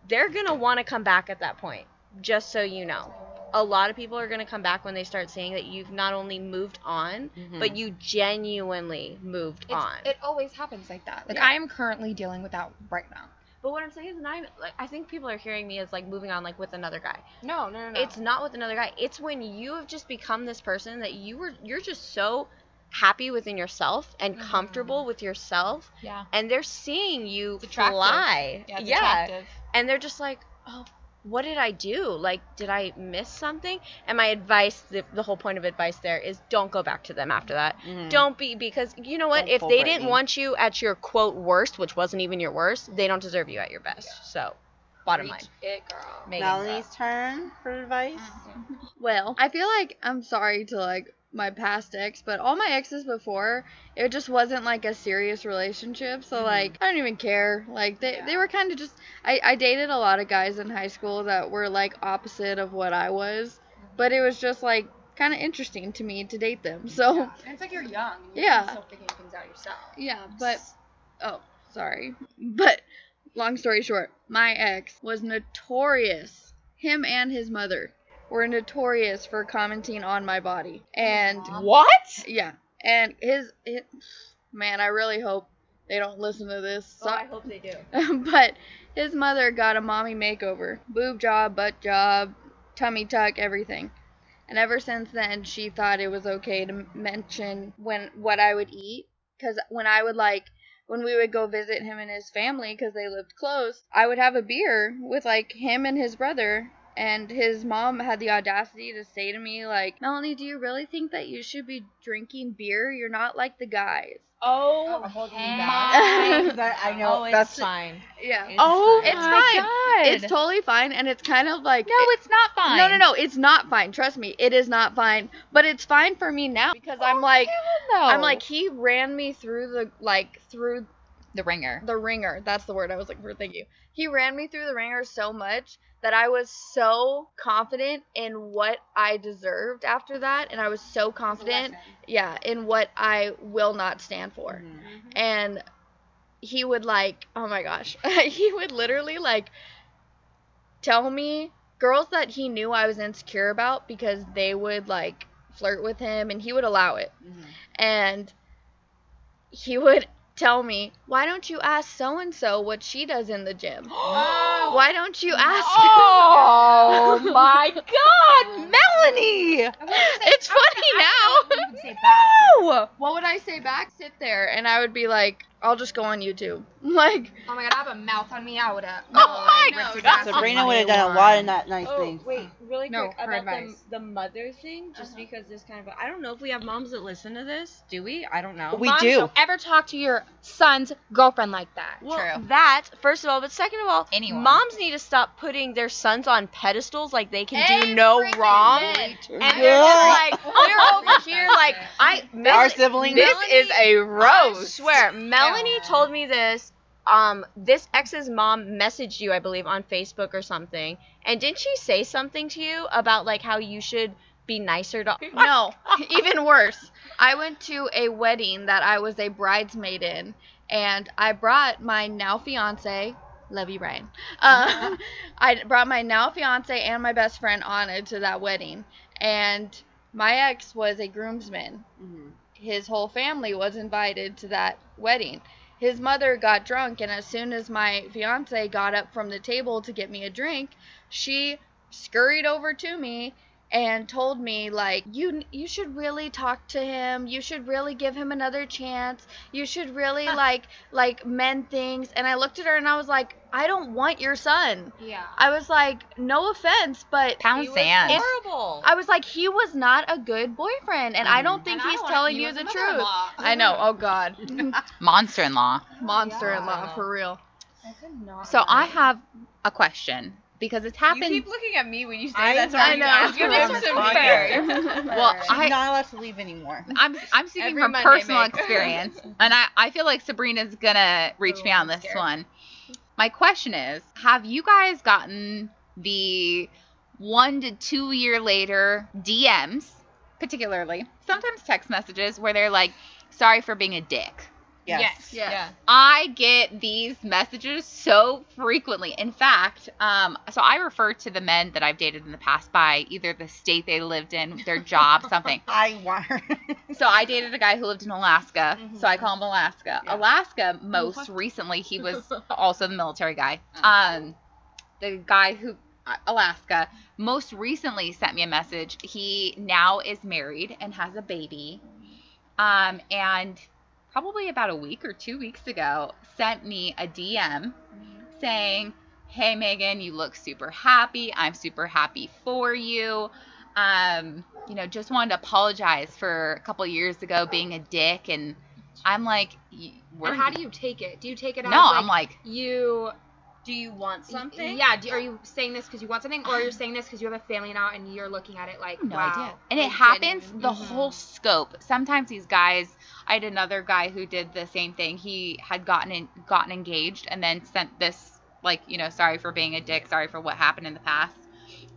they're gonna want to come back at that point. Just so you know, a lot of people are gonna come back when they start seeing that you've not only moved on, but you genuinely moved It's, on. it always happens like that. Like Yeah. I am currently dealing with that right now. but what I'm saying is, not even, like I think people are hearing me as like moving on like with another guy. No, no, no, no. It's not with another guy. It's when you have just become this person that you were you're just so happy within yourself and Mm-hmm. comfortable with yourself Yeah. and they're seeing you It's attractive. fly. Yeah, it's yeah. attractive. And they're just like, "Oh, what did I do? Like did I miss something?" And my advice, the, the whole point of advice there is don't go back to them after that. Mhm. Don't be because you know what? Don't if they Brittany. didn't want you at your quote worst, which wasn't even your worst, they don't deserve you at your best. So, bottom line. it, girl. Megan, Melanie's turn for advice. Well, I feel like I'm sorry to like my past ex, but all my exes before, it just wasn't like a serious relationship. So mm-hmm. like I don't even care. Like they they were kind of just I I dated a lot of guys in high school that were like opposite of what I was, mm-hmm. but it was just like kind of interesting to me to date them. So And it's like you're young. You Yeah. Still figuring things out yourself. yeah, but oh, sorry. But long story short, my ex was notorious. Him and his mother were notorious for commenting on my body. And What? yeah, and his, it, man, I really hope they don't listen to this. So- oh, I hope they do. *laughs* but his mother got a mommy makeover, boob job, butt job, tummy tuck, everything. And ever since then, she thought it was okay to mention when what I would eat, because when I would like when we would go visit him and his family because they lived close, I would have a beer with like him and his brother. And his mom had the audacity to say to me, like, Melanie, do you really think that you should be drinking beer? You're not like the guys. Oh, I'm holding my. I, *laughs* I know Oh, it's that's fine. Yeah. It's Oh fine. It's fine. God. It's totally fine, and it's kind of like no, it's not fine. No, no, no, it's not fine. Trust me, it is not fine. But it's fine for me now because I'm oh, like, No. I'm like, he ran me through the like through the ringer. the ringer. That's the word I was looking for. Thank you. He ran me through the ringer so much that I was so confident in what I deserved after that, and I was so confident, yeah, in what I will not stand for. Mm-hmm. And he would like, oh my gosh, *laughs* he would literally like tell me girls that he knew I was insecure about because they would like flirt with him and he would allow it. Mhm. And he would tell me, "Why don't you ask so and so what she does in the gym? *gasps* Why don't you ask?" Oh *laughs* my God, Melanie! it's funny now. You *laughs* can say. No! What would I say back? Sit there, and I would be like, "I'll just go on YouTube." *laughs* Like, Oh my god, I have a mouth on me. I would have. Oh my no, God. Sabrina would have done a lot of that nice Oh, things. wait, really No, quick about the, advice. the mother thing, just Uh-huh. because this kind of. I don't know if we have moms that listen to this. Do we? I don't know. We Moms do. Don't ever talk to your son's girlfriend like that. Well, True. that first of all, but second of all, Anyone. moms need to stop putting their sons on pedestals like they can do Every no wrong. minute. And they're just like *laughs* they're over here like I Our Mel- siblings. This is a I roast. swear, Melanie told me this. Um, this ex's mom messaged you, I believe, on Facebook or something. And didn't she say something to you about like how you should be nicer to? *laughs* No, even worse. I went to a wedding that I was a bridesmaid in, and I brought my now fiance, love you, Brian. Uh, *laughs* I brought my now fiance and my best friend Anna to that wedding, and my ex was a groomsman. His whole family was invited to that wedding. His mother got drunk, and as soon as my fiance got up from the table to get me a drink, she scurried over to me and told me like you you should really talk to him. You should really give him another chance. You should really like like mend things. And i looked at her and i was like i don't want your son. Yeah. i was like no offense but Pound He was sand. horrible. i was like he was not a good boyfriend and i mm-hmm. don't think And I he's wanted telling you you the truth. i know. Oh god. *laughs* Monster-in-law. monster-in-law for real. I could not. So I have a question because it's happened. You keep looking at me when you say I that. so know. I know. I You're know. just I'm fair. well, *laughs* She's I, not allowed to leave anymore. I'm I'm speaking Every from Monday, personal Meg. experience, *laughs* and I I feel like Sabrina's gonna reach Oh, me on I'm this scared. one. My question is: Have you guys gotten the one to two year later DMs, particularly sometimes text messages, where they're like, "Sorry for being a dick." Yes. Yeah. I get these messages so frequently. In fact, um, so I refer to the men that I've dated in the past by either the state they lived in, their job, something. *laughs* I want. So I dated a guy who lived in Alaska, so I call him Alaska. Yeah. Alaska, most recently, he was *laughs* also the military guy. Um, the guy who uh, Alaska most recently sent me a message. He now is married and has a baby. Um, and probably about a week or two weeks ago, sent me a DM saying, "Hey Megan, you look super happy. I'm super happy for you. Um, you know, just wanted to apologize for a couple years ago being a dick." And I'm like, y- And how do you take it? Do you take it as No, like, I'm like, you? Do you want something? Yeah. Do, are you saying this because you want something, or you're *sighs* saying this because you have a family now and you're looking at it like, no wow, idea. And it happens genuine. the Mhm. whole scope. Sometimes these guys, I had another guy who did the same thing. He had gotten in, gotten engaged and then sent this like, you know, sorry for being a dick, sorry for what happened in the past.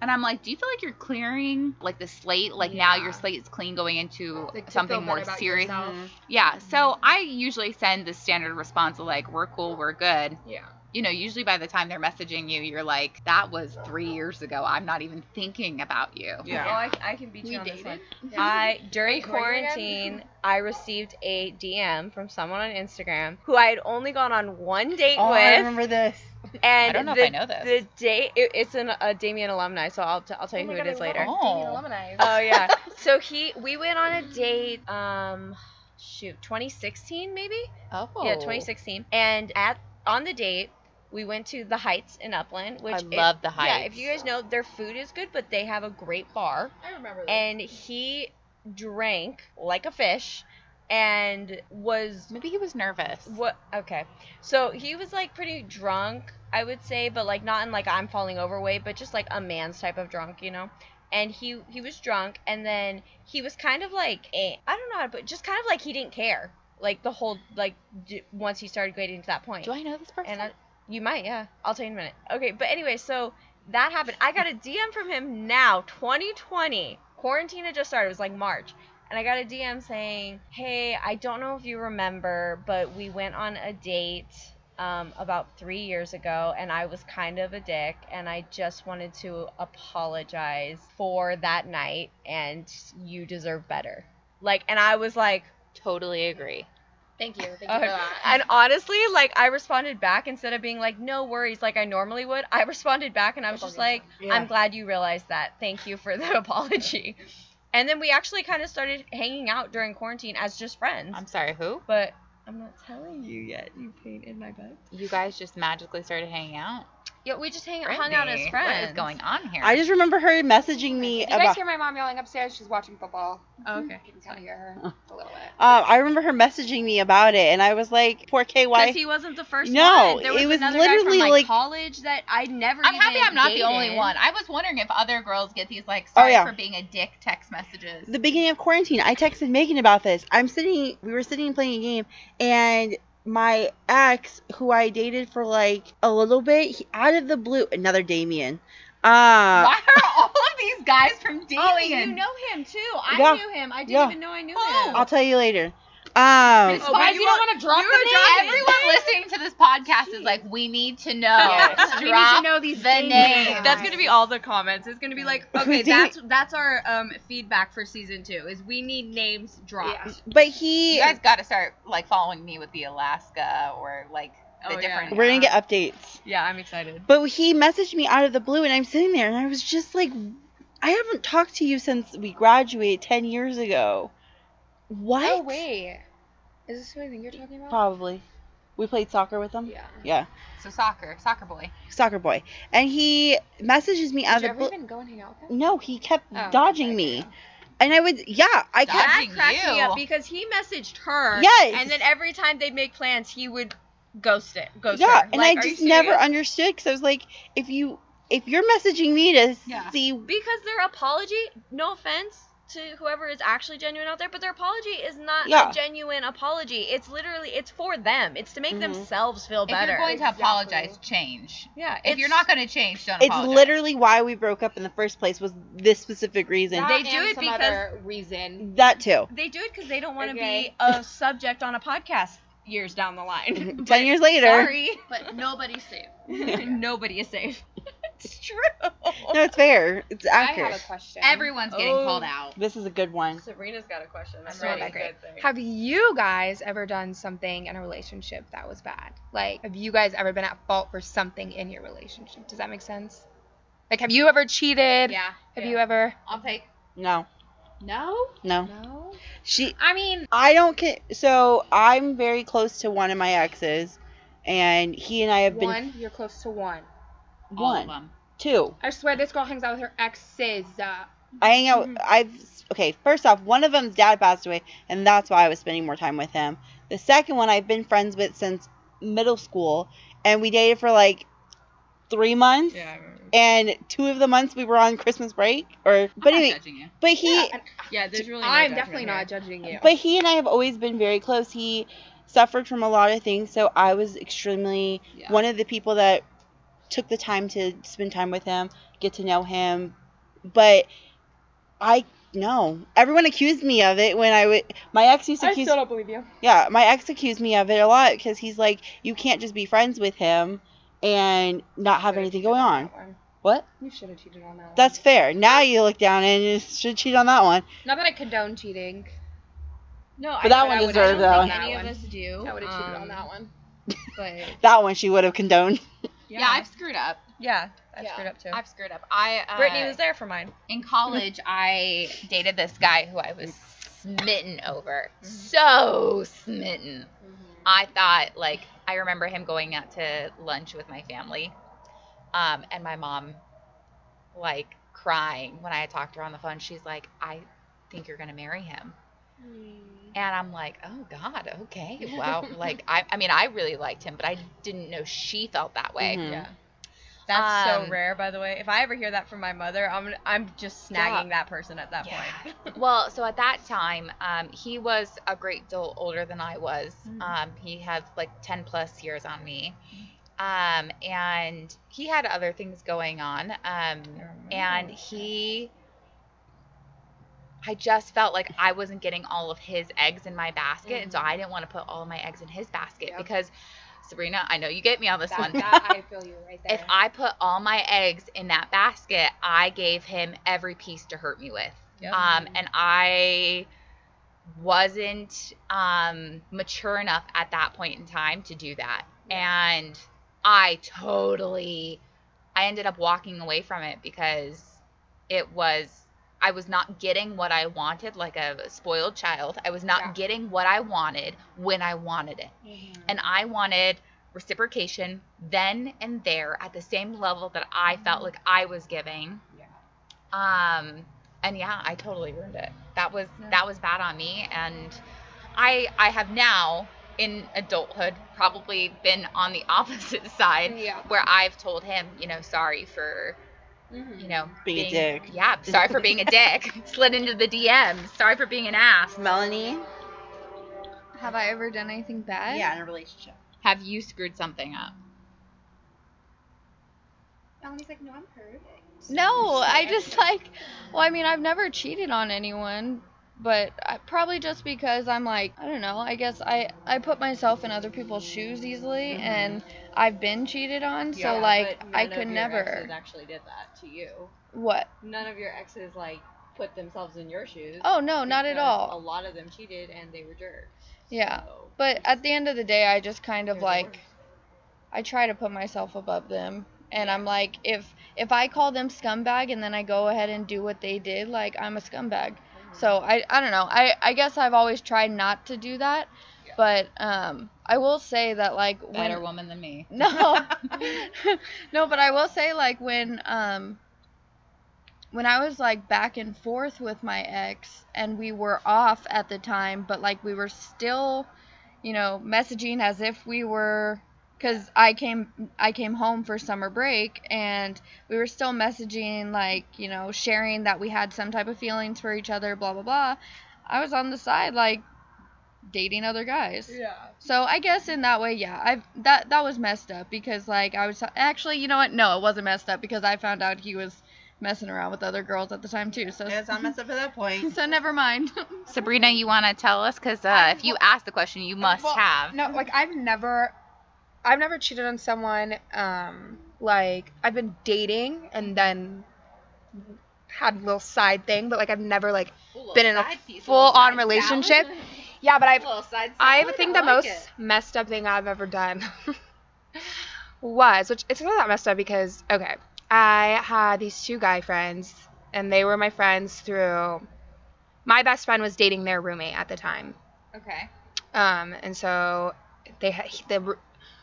And I'm like, do you feel like you're clearing like the slate? Like now your slate is clean going into Like, something more serious. yourself. Yeah. So I usually send the standard response of like, we're cool, we're good. Yeah. You know, usually by the time they're messaging you, you're like, that was three years ago. I'm not even thinking about you. Yeah. Oh, I, I can beat We you on this dated. one. I during Wait, who are you again? quarantine, *laughs* I received a DM from someone on Instagram who I had only gone on one date with. Oh, I remember this. and I don't know the, if I know this. The date, it, it's an, a Damien alumni, so I'll, t- I'll tell you who it is later. Oh. Oh yeah. *laughs* so he, we went on a date. Um, shoot, 2016 maybe. Oh. Yeah, 2016. And at on the date, we went to the Heights in Upland, which I if- love the Heights. Yeah, if you guys know, their food is good, but they have a great bar. I remember this. And he drank like a fish, and was Maybe he was nervous. what? Okay, so he was like pretty drunk, I would say, but like not in like I'm falling over way, but just like a man's type of drunk, you know. And he he was drunk, and then he was kind of like eh, I don't know how to put, just kind of like he didn't care, like the whole like d- once he started getting to that point. Do I know this person? And I, you might, yeah. I'll tell you in a minute. Okay, but anyway, so that happened. I got a DM from him now, 2020. Quarantine had just started. It was like March. And I got a DM saying, hey, I don't know if you remember, but we went on a date um, about three years ago, and I was kind of a dick, and I just wanted to apologize for that night, and you deserve better. Like, and I was like, totally agree. Thank you. Thank you for that. and honestly, like I responded back instead of being like, "No worries," like I normally would. I *laughs* responded back and I was just like, Yeah. "I'm glad you realized that. Thank you for the *laughs* apology." And then we actually kind of started hanging out during quarantine as just friends. I'm sorry, who? but I'm not telling you yet. You pain in my butt. You guys just magically started hanging out? Yeah, we just hang, hung out as friends. What is going on here? I just remember her messaging me Did you guys hear my mom yelling upstairs? She's watching football. Oh, okay. You can kind of hear her Oh. a little bit. Um, I remember her messaging me about it, and I was like, "Poor KY." Because he wasn't the first No, one. There was, it was literally guy from my like- college that I never. I'm even happy I'm not the only one. I was wondering if other girls get these like Oh, sorry yeah. for being a dick text messages. the beginning of quarantine, I texted Megan about this. I'm sitting, we were sitting playing a game, and my ex, who I dated for like a little bit, he, out of the blue, another Damien. Uh, Why are all of these guys from Damien? Oh, you know him too. I Yeah. knew him. I didn't Yeah. even know I knew Oh. him. I'll tell you later. Um, Oh, but you, you don't want to drop the were name? dropping Everyone listening to this podcast is like, we need to know. Yes. We need to know these the names. name. That's gonna be all the comments. It's gonna be like, okay, that's that's our um feedback for season two. Is we need names dropped. Yeah. but he, You guys got to start like following me with the Alaska or like the Oh, yeah. different. we're gonna get updates. Yeah, I'm excited. But he messaged me out of the blue, and I'm sitting there, and I was just like, I haven't talked to you since we graduated 10 years ago. What? Oh wait, is this who I think you're talking about? Probably. We played soccer with him. Yeah. Yeah, So soccer, soccer boy. soccer boy. And he messages me out Did you of ever the blue. even go and hang out with him? No, he kept Oh, dodging okay, me. yeah. And I would, yeah, I kept. That Dodging cracked me you. up because he messaged her. Yes. And then every time they'd make plans, he would ghost it. Ghost yeah, her. and Like, I are you just never serious? understood because I was like, if you, if you're messaging me to Yeah. see, Because their apology, no offense to whoever is actually genuine out there, but their apology is not Yeah. a genuine apology. It's literally it's for them. It's to make Mhm. themselves feel better. If you're going to Exactly. apologize, change. yeah, If you're not going to change, don't it's apologize. literally why we broke up in the first place was this specific reason. That They do and it some because- other reason. that too. they do it because they don't want to Okay. be a subject on a podcast years down the line. *laughs* Ten years later. Sorry, But nobody's safe. nobody is safe. *laughs* *laughs* it's true. No, it's fair. It's I have accurate. a question. Everyone's getting Oh. called out. This is a good one. Sabrina's got a question. I'm ready. that's great. Good thing. Have you guys ever done something in a relationship that was bad? Like, have you guys ever been at fault for something in your relationship? Does that make sense? Like, have you ever cheated? Yeah. Have you ever? I'll take. No, No. no. No. She, I mean, I don't. Ca- so I'm very close to one of my exes, and he and I have been one. You're close to one. All one, of them. two. I swear, this girl hangs out with her exes. Uh, I hang out. I've okay. First off, one of them's dad passed away, and that's why I was spending more time with him. The second one I've been friends with since middle school, and we dated for like three months. Yeah, I remember. And two of the months we were on Christmas break, or but I'm not anyway, judging you. but he, yeah, and Yeah, there's really. No I'm judgment definitely here. not judging you. but he and I have always been very close. He suffered from a lot of things, so I was extremely Yeah. one of the people that took the time to spend time with him, get to know him. But I no, everyone accused me of it when I would. My ex used to I accuse. still don't believe you. Yeah, my ex accused me of it a lot because he's like, you can't just be friends with him and not have anything going on on. What? You should have cheated on that. one. That's fair. Now you look down and you should cheat on that one. not that I condone cheating. No, But I, that one I would- deserved I that don't one. think any of us do. I would have cheated on um, that one. But *laughs* That one she would have condoned. Yeah. I've screwed up. yeah, I Yeah. screwed up too. I've screwed up. I. Uh, Brittany was there for mine. in college, *laughs* I dated this guy who I was smitten over. So smitten. I thought, like, I remember him going out to lunch with my family, um, and my mom, like, crying when I talked to her on the phone. She's like, I think you're going to marry him. And I'm like, oh God, okay, *laughs* wow. like, I, I mean, I really liked him, but I didn't know she felt that way. Mhm. Yeah. That's Um, so rare, by the way. If I ever hear that from my mother, I'm I'm just snagging that person at that Yeah. point. *laughs* well, so at that time, um, he was a great deal older than I was. Mhm. Um, he had like 10 plus years on me. Um, and he had other things going on. Um, and he, I just felt like I wasn't getting all of his eggs in my basket. And so I didn't want to put all of my eggs in his basket Yep. because, Sabrina, I know you get me on this That, one. that I feel you right *laughs* there. if I put all my eggs in that basket, I gave him every piece to hurt me with. Yep. Um, and I wasn't um, mature enough at that point in time to do that. And I totally, I ended up walking away from it because it was, I was not getting what I wanted like a spoiled child. I was not Yeah. getting what I wanted when I wanted it. And I wanted reciprocation then and there at the same level that I felt like I was giving. Yeah. Um, and yeah, I totally ruined it. That was that was bad on me, and I I have now in adulthood probably been on the *laughs* opposite side Yeah. where I've told him, you know, sorry for Mm-hmm. you know Being a dick. Yeah, sorry for being a dick. *laughs* Slid into the DM. Sorry for being an ass. Melanie? Have I ever done anything bad? Yeah, in a relationship. Have you screwed something up? Melanie's like, no, I'm perfect. No, *laughs* I just like, well, I mean, I've never cheated on anyone, but I, probably just because I'm like, I don't know. I guess I I put myself in other people's shoes easily, mm-hmm. and I've been cheated on, so like I could never. actually did that to you. What? None of your exes like put themselves in your shoes. Oh no, not at all. A lot of them cheated and they were jerks. Yeah. So, But at the end of the day, I just kind of They're like. I try to put myself above them. And I'm like if if I call them scumbag and then I go ahead and do what they did, like I'm a scumbag. So I I don't know. I I guess I've always tried not to do that. But um I will say that like Better woman than me. *laughs* no *laughs* no but i will say like when um when i was like back and forth with my ex and we were off at the time but like we were still you know messaging as if we were because i came i came home for summer break and we were still messaging like you know sharing that we had some type of feelings for each other blah blah blah i was on the side like dating other guys Yeah. so I guess in that way, yeah, I that that was messed up because like I was actually, you know what? No, it wasn't messed up because I found out he was messing around with other girls at the time too. So Yeah, it's not messed up at that point. *laughs* so never mind. *laughs* Sabrina, you want to tell us? Because uh, if you ask the question, you must Well, have. No, like I've never, I've never cheated on someone. Um, like I've been dating and then had a little side thing, but like I've never like been in a full on relationship. *laughs* Yeah, but I've I think the most messed up thing I've ever done *laughs* was, which it's not that messed up because okay, I had these two guy friends, and they were my friends through. My best friend was dating their roommate at the time, Okay. um, and so they had the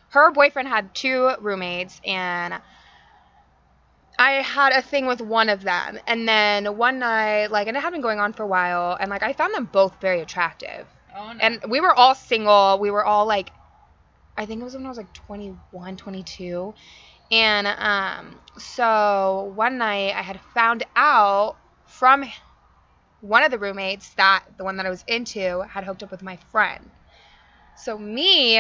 her boyfriend had two roommates, and I had a thing with one of them, and then one night, like, and it had been going on for a while, and like I found them both very attractive. Oh no. And we were all single. We were all like, I think it was when I was like 21, 22. And um, so one night I had found out from one of the roommates that the one that I was into had hooked up with my friend. So me,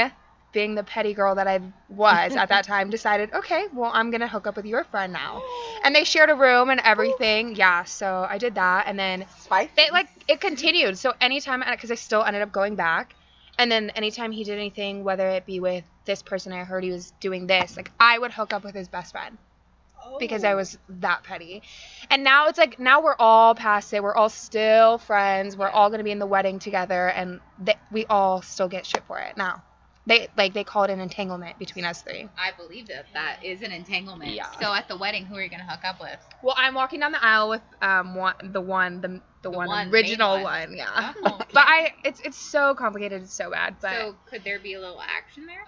being the petty girl that I was at that time, *laughs* decided, okay, well I'm gonna hook up with your friend now. *gasps* And they shared a room and everything. Yeah, so I did that, and then Spicy. it like it continued. So anytime, because I still ended up going back, and then anytime he did anything, whether it be with this person I heard he was doing this, like I would hook up with his best friend because I oh. was that petty. And now it's like now we're all past it. We're all still friends. We're all gonna be in the wedding together, and th- we all still get shit for it now. They like they call it an entanglement between us three. I believe that that is an entanglement. Yeah. So at the wedding, who are you gonna hook up with? Well, I'm walking down the aisle with um one the one the the, one, one, original one. one. yeah. Oh, *laughs* But I it's it's so complicated, it's so bad. But so could there be a little action there?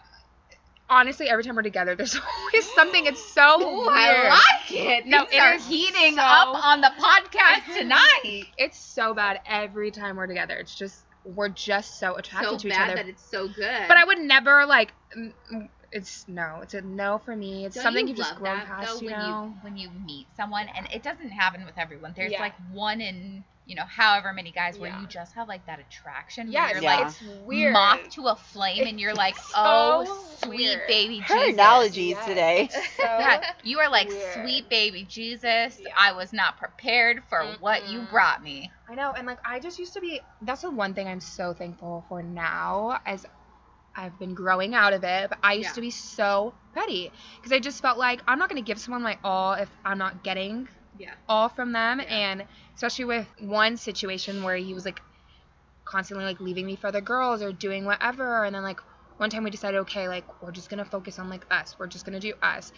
honestly, every time we're together, there's *laughs* always something. It's so Ooh, weird. I like it. No, Things it are heating so- up on the podcast *laughs* tonight. It's so bad every time we're together. It's just we're just so attracted so to each bad other. that it's so good. but I would never like. It's no. It's a no for me. It's Don't something you you've just grown that, past. though, you when know. you when you meet someone, and it doesn't happen with everyone. There's Yeah. like one in you know however many guys where Yeah. you just have like that attraction. yeah, where you're Yeah. like it's weird. moth to a flame, and you're like, oh so sweet weird. baby Her Jesus. analogies Yes. today. *laughs* So Yeah, you are like weird. sweet baby Jesus. I was not prepared for what you brought me. I know, and like I just used to be. That's the one thing I'm so thankful for now, as I've been growing out of it. But I used Yeah. to be so petty because I just felt like I'm not gonna give someone my all if I'm not getting Yeah. all from them, and especially with one situation where he was like constantly like leaving me for other girls or doing whatever, and then like one time we decided, okay, like we're just gonna focus on like us. We're just gonna do us.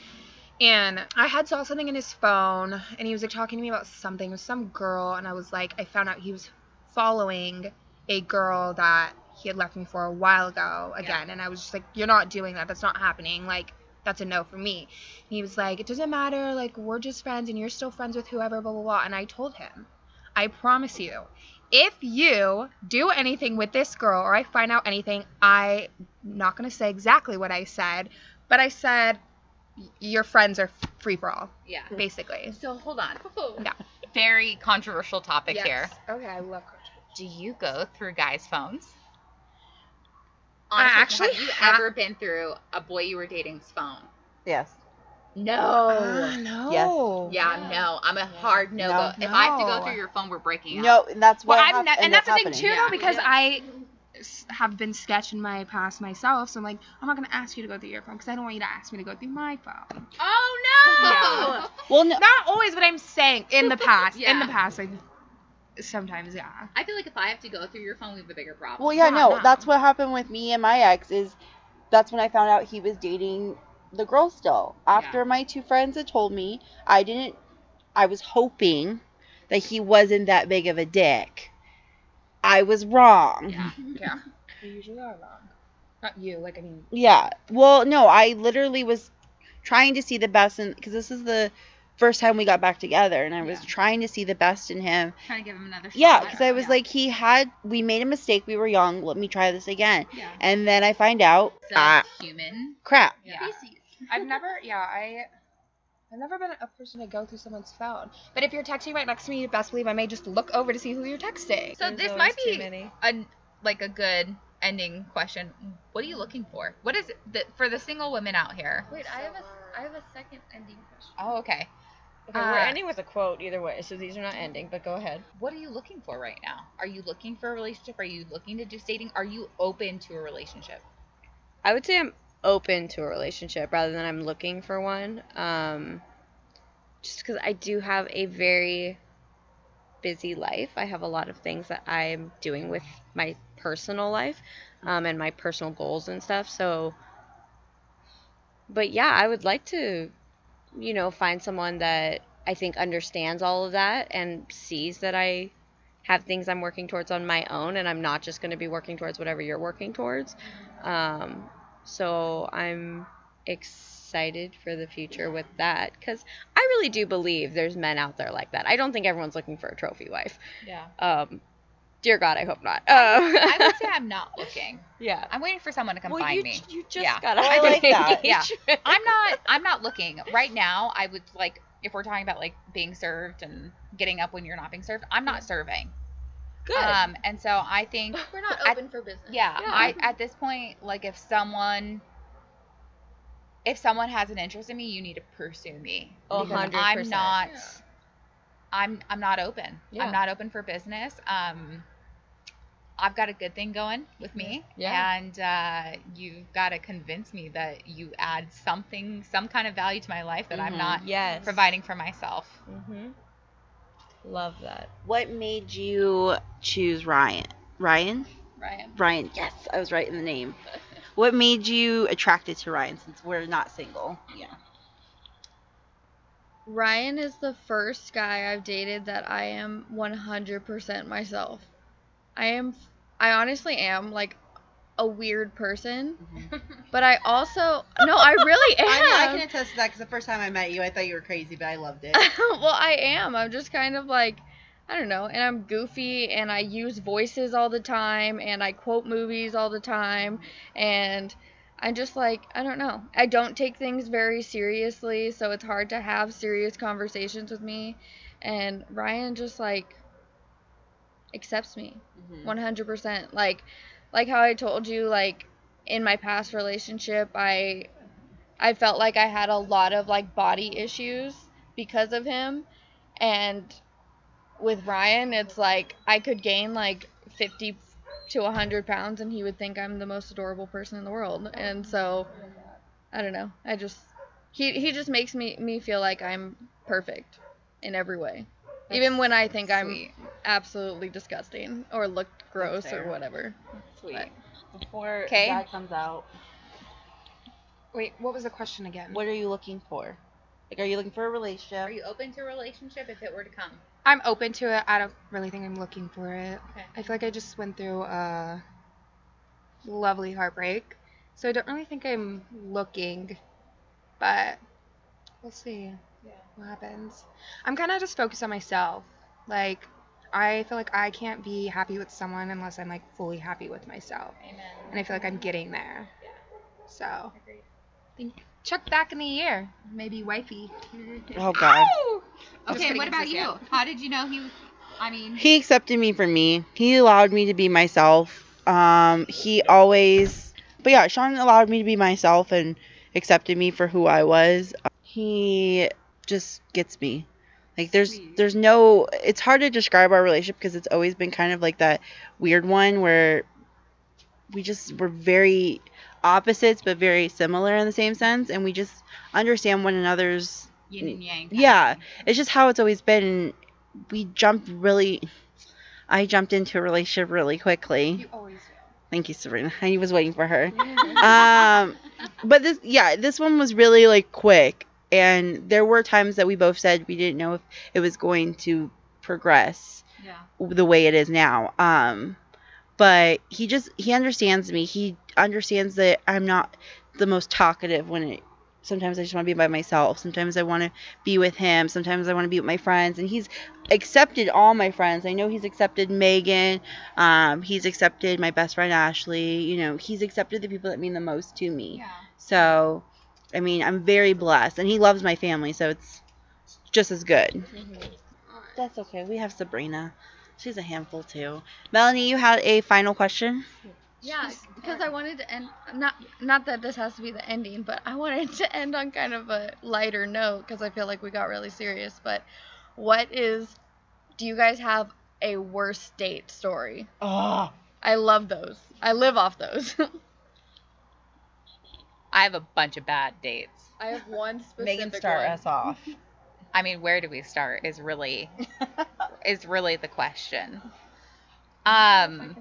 And I had saw something in his phone, and he was like talking to me about something with some girl, and I was like, I found out he was following a girl that he had left me for a while ago again, and I was just like, "You're not doing that. That's not happening. Like, that's a no for me." And he was like, "It doesn't matter. Like, we're just friends, and you're still friends with whoever." Blah blah blah. And I told him, "I promise you, if you do anything with this girl, or I find out anything, I'm not gonna say exactly what I said, but I said." Your friends are free for all, Yeah. basically. So hold on. *laughs* Yeah. Very controversial topic Yes. here. Okay, I love Do you go through guys' phones? I actually have you ha- ever been through a boy you were dating's phone? Yes. No. Uh, no. yeah, no. I'm a hard no, No. go. If I have to go through your phone, we're breaking up. No, and that's what Well, hap- I'm not, and ended that's the thing too, happening. though, because I have been sketched in my past myself. So I'm like, I'm not gonna ask you to go through your phone because I don't want you to ask me to go through my phone. Oh no. Yeah. Well, no, Not always, but I'm saying in the *laughs* past. In the Yeah. past, like sometimes, yeah. I feel like if I have to go through your phone, we have a bigger problem. Well, yeah, Yeah, no, no. that's what happened with me and my ex. Is that's when I found out he was dating the girl still. After Yeah. my two friends had told me, I didn't. I was hoping that he wasn't that big of a dick. I was wrong. Yeah. *laughs* Yeah. You usually are wrong. Not you, like I mean. Yeah. Well, no, I literally was trying to see the best in because this is the first time we got back together, and I was Yeah. trying to see the best in him. Trying to give him another shot. Yeah, because I was Yeah. like, he had we made a mistake. We were young. Let me try this again. Yeah. And then I find out, So ah, human. crap. Yeah. I've never, yeah, I. I've never been a person to go through someone's phone. But if you're texting right next to me, you best believe I may just look over to see who you're texting. So There's this might be many. a like a good ending question. What are you looking for? What is it that, for the single women out here? Wait, I have a I have a second ending question. Oh, okay. Okay, we're Uh, ending with a quote either way, so these are not ending, but go ahead. What are you looking for right now? Are you looking for a relationship? Are you looking to just dating? Are you open to a relationship? I would say I'm open to a relationship rather than I'm looking for one. Um, just because I do have a very busy life. I have a lot of things that I'm doing with my personal life um, and my personal goals and stuff. So, but yeah, I would like to, you know, find someone that I think understands all of that and sees that I have things I'm working towards on my own and I'm not just going to be working towards whatever you're working towards. Um, so I'm excited for the future with that because I really do believe there's men out there like that. I don't think everyone's looking for a trophy wife. Yeah. Um, dear God, I hope not. Uh, I would say *laughs* I'm not looking. yeah. I'm waiting for someone to come Well, find you, me. you just Yeah. got I like that. *laughs* Yeah. *laughs* I'm not I'm not looking. Right now I would like if we're talking about like being served and getting up when you're not being served, I'm not serving. Good. Um and so I think We're not At- open for business. yeah, Yeah. I at this point like if someone if someone has an interest in me, you need to pursue me. A Because hundred I'm not Yeah. I'm I'm not open. Yeah. I'm not open for business. Um I've got a good thing going with me. Yeah. And uh, you've got to convince me that you add something, some kind of value to my life that I'm Mhm. not yes. providing for myself. Mm-hmm. Love that. What made you choose Ryan? Ryan? Ryan. Ryan. Yes, I was right in the name. *laughs* What made you attracted to Ryan since we're not single? Yeah. Ryan is the first guy I've dated that I am 100% myself. I am, I honestly am like a weird person, mm-hmm. *laughs* but I also, no, I really am. *laughs* I, I can attest to that because the first time I met you, I thought you were crazy, but I loved it. *laughs* well, I am. I'm just kind of like, I don't know, and I'm goofy and I use voices all the time and I quote movies all the time and I'm just like, I don't know. I don't take things very seriously, so it's hard to have serious conversations with me. And Ryan just like accepts me. Mhm. 100% like like how i told you like in my past relationship i i felt like i had a lot of like body issues because of him and with ryan it's like i could gain like 50 to 100 pounds and he would think i'm the most adorable person in the world and so i don't know i just he he just makes me me feel like i'm perfect in every way even when i think i'm. Absolutely disgusting or look gross or whatever. Sweet. Before 'Kay. Dad comes out, Wait, what was the question again? what are you looking for? Like, are you looking for a relationship? Are you open to a relationship if it were to come? I'm open to it. I don't really think I'm looking for it. Okay. I feel like I just went through a lovely heartbreak. So I don't really think I'm looking, but we'll see yeah. what happens. I'm kind of just focused on myself. Like, I feel like I can't be happy with someone unless I'm like fully happy with myself. Amen. And I feel like I'm getting there. So, think check back in the year. Maybe wifey. Oh God. Okay, what about you? yeah. How did you know he was? I mean, He accepted me for me. He allowed me to be myself. Um, he always, but yeah, Sean allowed me to be myself and accepted me for who I was. He just gets me. Like there's there's no it's hard to describe our relationship because it's always been kind of like that weird one where we just we're very opposites but very similar in the same sense and we just understand one another's yin and yang. yeah. it's just how it's always been we jumped really i jumped into a relationship really quickly. Always thank you sabrina. *laughs* I was waiting for her. *laughs* Um but this yeah this one was really like quick and there were times that we both said we didn't know if it was going to progress Yeah. the way it is now. Um, but he just he understands me. He understands that I'm not the most talkative when it. Sometimes I just want to be by myself. Sometimes I want to be with him. Sometimes I want to be with my friends. And he's accepted all my friends. I know he's accepted Megan. Um, he's accepted my best friend Ashley. You know, he's accepted the people that mean the most to me. Yeah. So, I mean, I'm very blessed, and he loves my family, so it's just as good. Mm-hmm. That's okay. We have Sabrina. She's a handful too. Melanie, you had a final question. Yeah, because I wanted to end not not that this has to be the ending, but I wanted to end on kind of a lighter note because I feel like we got really serious. But what is? Do you guys have a worst date story? Oh, I love those. I live off those. *laughs* I have a bunch of bad dates. I have one *laughs* specific Megan, start one. us off. I mean, where do we start is really *laughs* is really the question. Um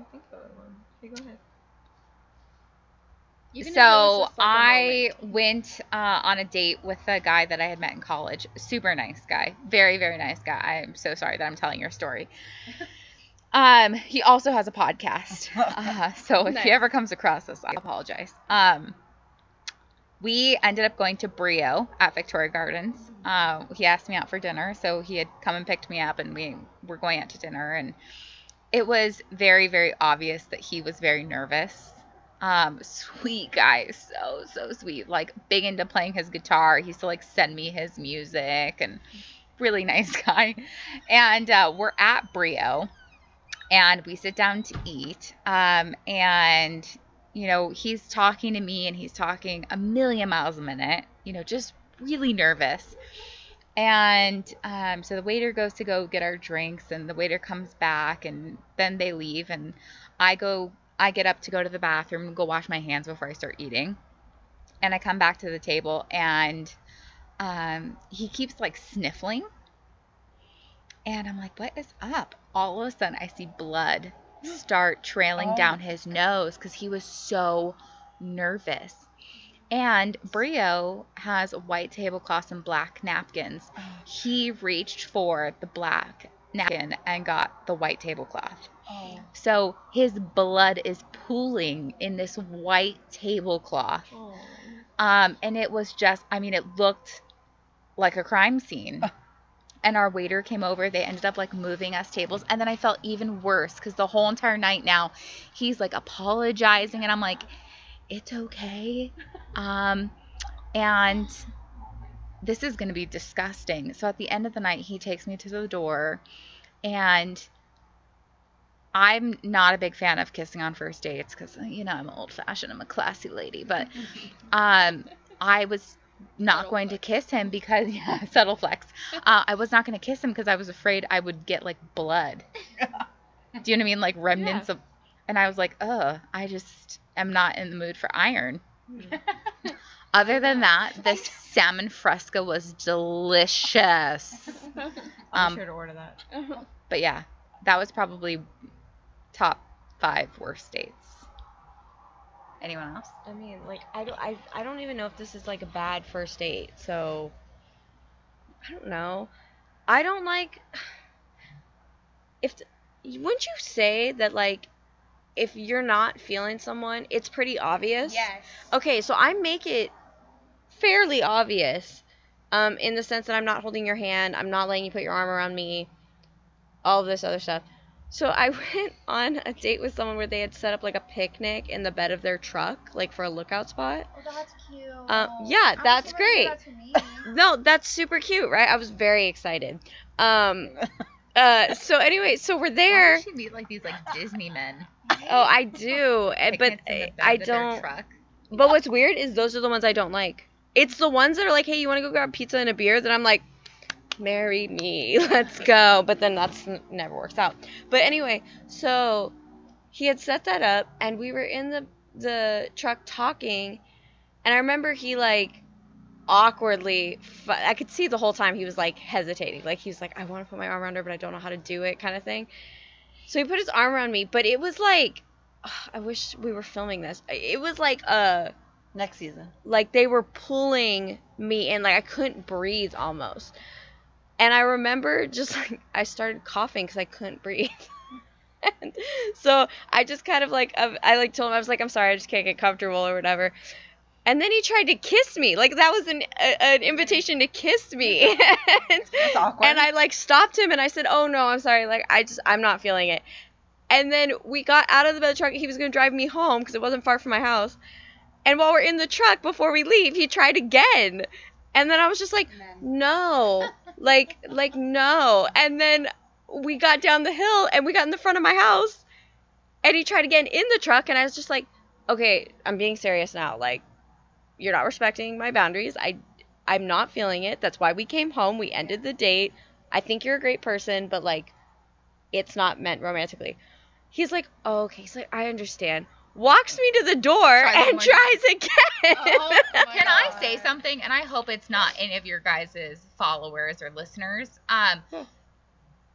can so tell us just, like, a I went uh, on a date with a guy that I had met in college. Super nice guy, very very nice guy. I'm so sorry that I'm telling your story. *laughs* Um, he also has a podcast, uh, so if Nice. he ever comes across this, I apologize. Um, we ended up going to Brio at Victoria Gardens. Uh, he asked me out for dinner, so he had come and picked me up, and we were going out to dinner. And it was very, very obvious that he was very nervous. Um, sweet guy, so so sweet. Like big into playing his guitar. He used to like send me his music, and really *laughs* nice guy. And uh, we're at Brio, and we sit down to eat. Um, and you know, he's talking to me and he's talking a million miles a minute, you know, just really nervous. And um, so the waiter goes to go get our drinks, and the waiter comes back, and then they leave. And I go, I get up to go to the bathroom and go wash my hands before I start eating. And I come back to the table, and um, he keeps like sniffling. And I'm like, what is up? All of a sudden, I see blood start trailing Oh down his nose because he was so nervous. And Brio has white tablecloths and black napkins. He reached for the black napkin and got the white tablecloth. Oh. So his blood is pooling in this white tablecloth. Um, and it was just, I mean, it looked like a crime scene. *laughs* And our waiter came over. They ended up like moving us tables. And then I felt even worse because the whole entire night now, he's like apologizing. And I'm like, it's okay. Um, and this is going to be disgusting. So at the end of the night, he takes me to the door. And I'm not a big fan of kissing on first dates because, you know, I'm old fashioned. I'm a classy lady. But um, I was not going to kiss him because, *laughs* yeah, subtle flex. *laughs* Uh, I was not going to kiss him because I was afraid I would get like blood. *laughs* Do you know what I mean? Like remnants of. And I was like, ugh, I just am not in the mood for iron. Other than that, this salmon fresca was delicious. I'll Um, sure to order that. But yeah, that was probably top five worst dates. Anyone else? I mean, like I don't I, I don't even know if this is like a bad first date. So I don't know. I don't like *sighs* if wouldn't you say that like if you're not feeling someone, it's pretty obvious. Yes. Okay, so I make it fairly obvious um, in the sense that I'm not holding your hand, I'm not letting you put your arm around me, all of this other stuff. So I *laughs* went on a date with someone where they had set up like a picnic in the bed of their truck, like for a lookout spot. Oh, that's cute. Um, yeah, that's great. *laughs* No, that's super cute, right? I was very excited. Um, *laughs* uh, so anyway, so we're Why there. does she meet like these like Disney men? Oh, I do, eh, but in the I bed I of their don't. Truck. But what's weird is those are the ones I don't like. It's the ones that are like, hey, you want to go grab pizza and a beer? That I'm like, marry me, *laughs* let's go. But then that's n- never works out. But anyway, so he had set that up, and we were in the the truck talking, and I remember he like awkwardly fu- I could see the whole time he was like hesitating. Like he was like, I want to put my arm around her, but I don't know how to do it, kind of thing. So he put his arm around me, but it was like, I wish we were filming this. It was like uh Next season. like they were pulling me in like i couldn't breathe almost and i remember just *laughs* like i started coughing because i couldn't breathe. And *laughs* so i just kind of like I, I like told him i was like i'm sorry i just can't get comfortable or whatever. And then he tried to kiss me. Like that was an a, an invitation to kiss me. *laughs* And, That's awkward. and i like stopped him and i said oh no i'm sorry. Like i just i'm not feeling it. And then we got out of the bed of the truck. He was going to drive me home because it wasn't far from my house. And while we're in the truck before we leave, he tried again. And then I was just like, no. Like like no. And then we got down the hill and we got in the front of my house. And he tried again in the truck and I was just like, okay, I'm being serious now. Like you're not respecting my boundaries. I I'm not feeling it. That's why we came home. We ended the date. I think you're a great person, but like it's not meant romantically. He's like, oh, okay. He's like, I understand. Walks me to the door Tries and tries again. Oh *laughs* Can I say something? And I hope it's not any of your guys' followers or listeners. Um,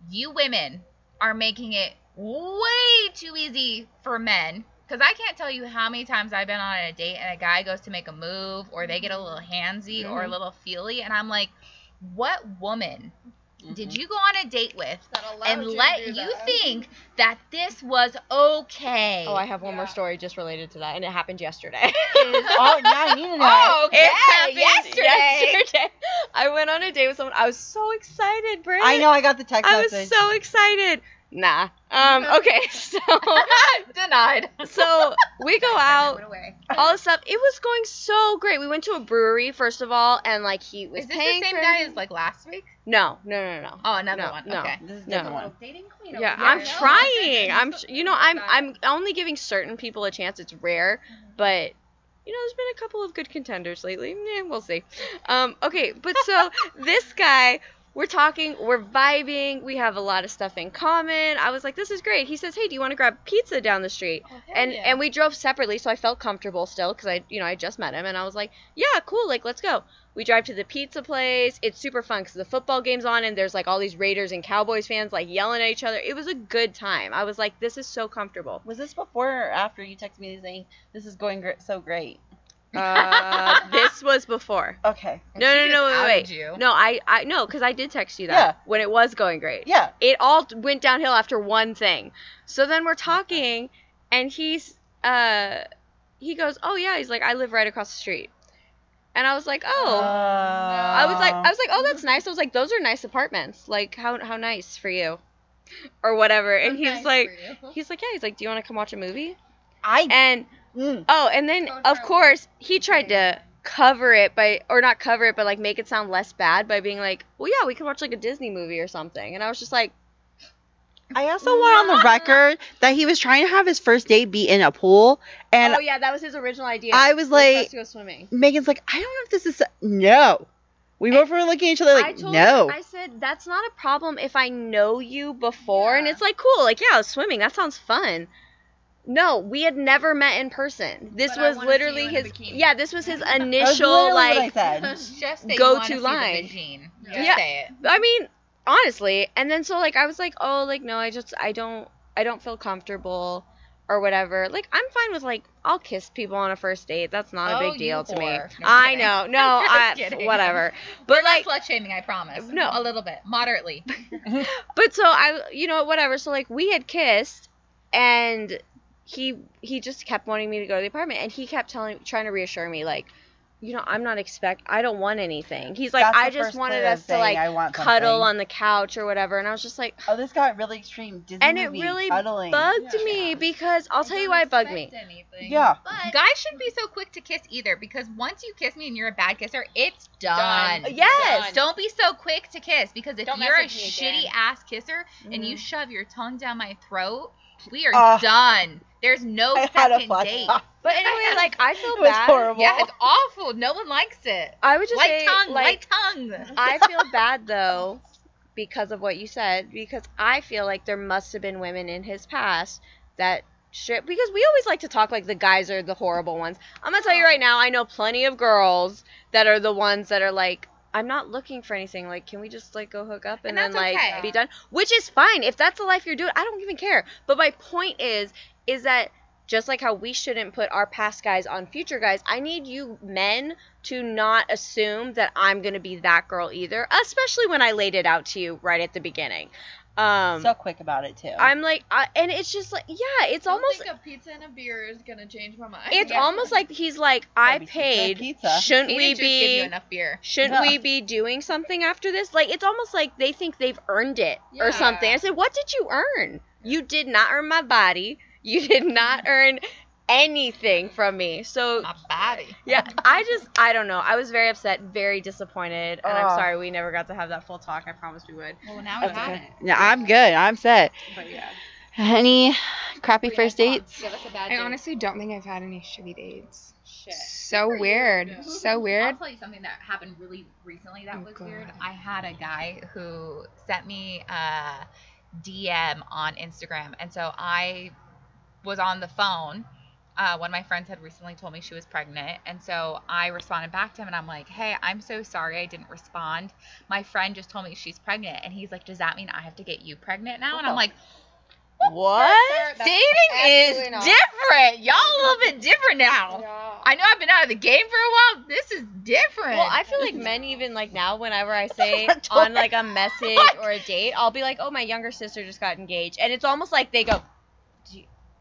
you women are making it way too easy for men. Because I can't tell you how many times I've been on a date and a guy goes to make a move or they get a little handsy or a Mhm. little feely. And I'm like, what woman Mm-hmm. did you go on a date with That and you let you that. think that this was okay? Oh, I have one more story just related to that, and it happened yesterday. oh, yeah, I need to know. Oh, okay. It happened yesterday. yesterday. *laughs* I went on a date with someone. I was so excited, Britt. I know. I got the text I was message. so excited. Nah. Um. *laughs* Okay. So. *laughs* Denied. So we go out. All this stuff. It was going so great. We went to a brewery first of all, and like he was Is this paying the same for guy everything. as like last week? No, no, no, no. Oh, another No, one. no. Okay. This is a No. different one. Dating queen. Yeah, over I'm here. trying. I'm, you know, I'm, I'm only giving certain people a chance. It's rare, but you know, there's been a couple of good contenders lately. Eh, we'll see. Um, okay, but so *laughs* this guy, we're talking, we're vibing, we have a lot of stuff in common. I was like, this is great. He says, hey, do you want to grab pizza down the street? Oh, and and we drove separately, so I felt comfortable still because I, you know, I just met him, and I was like, yeah, cool, like let's go. We drive to the pizza place. It's super fun because the football game's on, and there's like all these Raiders and Cowboys fans like yelling at each other. It was a good time. I was like, this is so comfortable. Was this before or after you texted me saying this is going gr- so great? Uh, *laughs* this was before. Okay. No, no, no, just wait, wait. you. No, I, I, no, because I did text you that Yeah. when it was going great. Yeah. It all t- went downhill after one thing. So then we're talking, and he's, uh, he goes, oh yeah, he's like, I live right across the street, and I was like, oh. I was like, I was like, oh, that's nice. I was like, those are nice apartments. Like, how how nice for you, or whatever. And he was like, he's like, yeah. He's like, do you want to come watch a movie? I. And Mm. oh, and then Don't of try course he tried to cover it by, or not cover it, but like make it sound less bad by being like, well, yeah, we could watch like a Disney movie or something. And I was just like, I also want on the *laughs* record that he was trying to have his first date be in a pool, and oh yeah, that was his original idea. I was for us like- to go swimming. Megan's like, I don't know if this is no. We both were looking at each other I like, told no. him, I said that's not a problem if I know you before, and it's like cool, like yeah, swimming that sounds fun. No, we had never met in person. This But I was wanna see literally you in a his bikini. yeah, this was his *laughs* That was initial literally what I like said. *laughs* *laughs* Just say Go you wanna to see line. The vagine. Just Yeah. say it. I mean, honestly, and then so like I was like, "Oh, like no, I just I don't I don't feel comfortable or whatever." Like I'm fine with like I'll kiss people on a first date. That's not a Oh, big you deal to me. whore. No, I kidding. know. No, I'm I kidding. whatever. But But like slut shaming, I promise. No. a little bit, moderately. But so I, you know, whatever. So like we had kissed, and he he just kept wanting me to go to the apartment and he kept telling trying to reassure me like you know i'm not expect i don't want anything he's like That's i just wanted us to like "I want cuddle something." on the couch or whatever and i was just like Oh, this got really extreme. Disney and it really cuddling. bugged me because i'll tell you why it bugged me Yeah. But Guys shouldn't be so quick to kiss either because once you kiss me and you're a bad kisser, it's done. Done. yes Done. Don't be so quick to kiss because if Don't you're a mess with me shitty again. ass kisser and you Mhm. shove your tongue down my throat, we are Ugh. done. There's no I had a second date. back. but anyway *laughs* like i feel It was bad horrible. Yeah, it's awful. No one likes it. i would just Light say tongue, like light tongue. I *laughs* feel bad though because of what you said because I feel like there must have been women in his past that shit because we always like to talk like the guys are the horrible ones. I'm going to tell you right now I know plenty of girls that are the ones that are like I'm not looking for anything. Like, can we just like go hook up and, And then like okay. be done? Which is fine if that's the life you're doing. I don't even care. But my point is, is that just like how we shouldn't put our past guys on future guys, I need you men to not assume that I'm gonna be that girl either. Especially when I laid it out to you right at the beginning. Um, so quick about it too. I'm like, I, and it's just like, yeah, it's almost. Like a pizza and a beer is gonna change my mind. It's *laughs* Yeah. almost like he's like, I Gotta be some good paid. pizza. Shouldn't He we didn't just give you be? enough beer. Shouldn't Yeah. we be doing something after this? Like, it's almost like they think they've earned it or something. I said, what did you earn? You did not earn my body. You did not earn anything from me. So My body. yeah, I just I don't know. I was very upset, very disappointed, and I'm oh. sorry we never got to have that full talk. I promised we would. Well, now we That's got okay. it. Yeah, I'm good. I'm set. But yeah. Any crappy first dates? Give us a bad I date. honestly don't think I've had any shitty dates. Shit. So for you. weird. I'll weird. tell you something that happened really recently that Oh, was God. weird. I had a guy who sent me a DM on Instagram, and so I was on the phone. Uh, one of my friends had recently told me she was pregnant, and so I responded back to him, and I'm like, "Hey, I'm so sorry I didn't respond. My friend just told me she's pregnant," and he's like, "Does that mean I have to get you pregnant now?" And I'm like, What? "Dating is not. different. Y'all a little bit *laughs* different now. I know I've been out of the game for a while. This is different." Well, I feel like *laughs* men even like now, whenever I say *laughs* on like a message or a date, I'll be like, "Oh, my younger sister just got engaged," and it's almost like they go,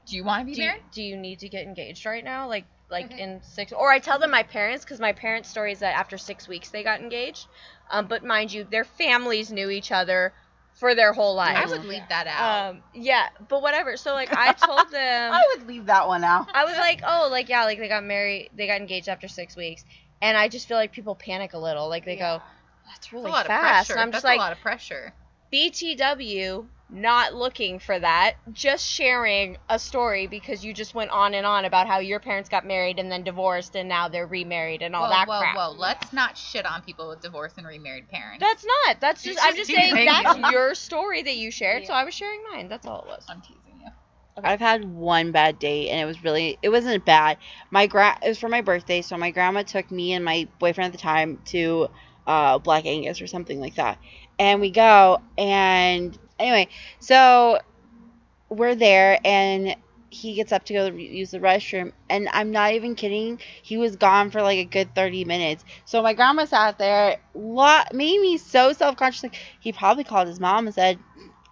Do you want to be "Do you, married? do you need to get engaged right now?" Like like in six, or I tell them my parents because my parents' story is that after six weeks they got engaged. Um, but mind you, their families knew each other for their whole lives. I would leave that out. Um, yeah, but whatever. So like I *laughs* told them. I would leave that one out. I was like, oh, like yeah, like they got married, they got engaged after six weeks, and I just feel like people panic a little, like they go, that's That's really a lot fast, of pressure. and I'm That's just like, a lot of pressure. BTW, not looking for that, just sharing a story because you just went on and on about how your parents got married and then divorced and now they're remarried and all whoa, that whoa, crap. whoa! whoa, Let's not shit on people with divorced and remarried parents. That's not. That's It's just. I'm just just saying that's you. your story that you shared, so I was sharing mine. That's all it was. I'm teasing you. I've had one bad date, and it was really it wasn't bad. My gra it was for my birthday, so my grandma took me and my boyfriend at the time to uh, Black Angus or something like that, and we go and anyway, so we're there and he gets up to go use the restroom. And i'm not even kidding he was gone for like a good 30 minutes. So my grandma sat there lot made me so self-conscious like he probably called his mom and said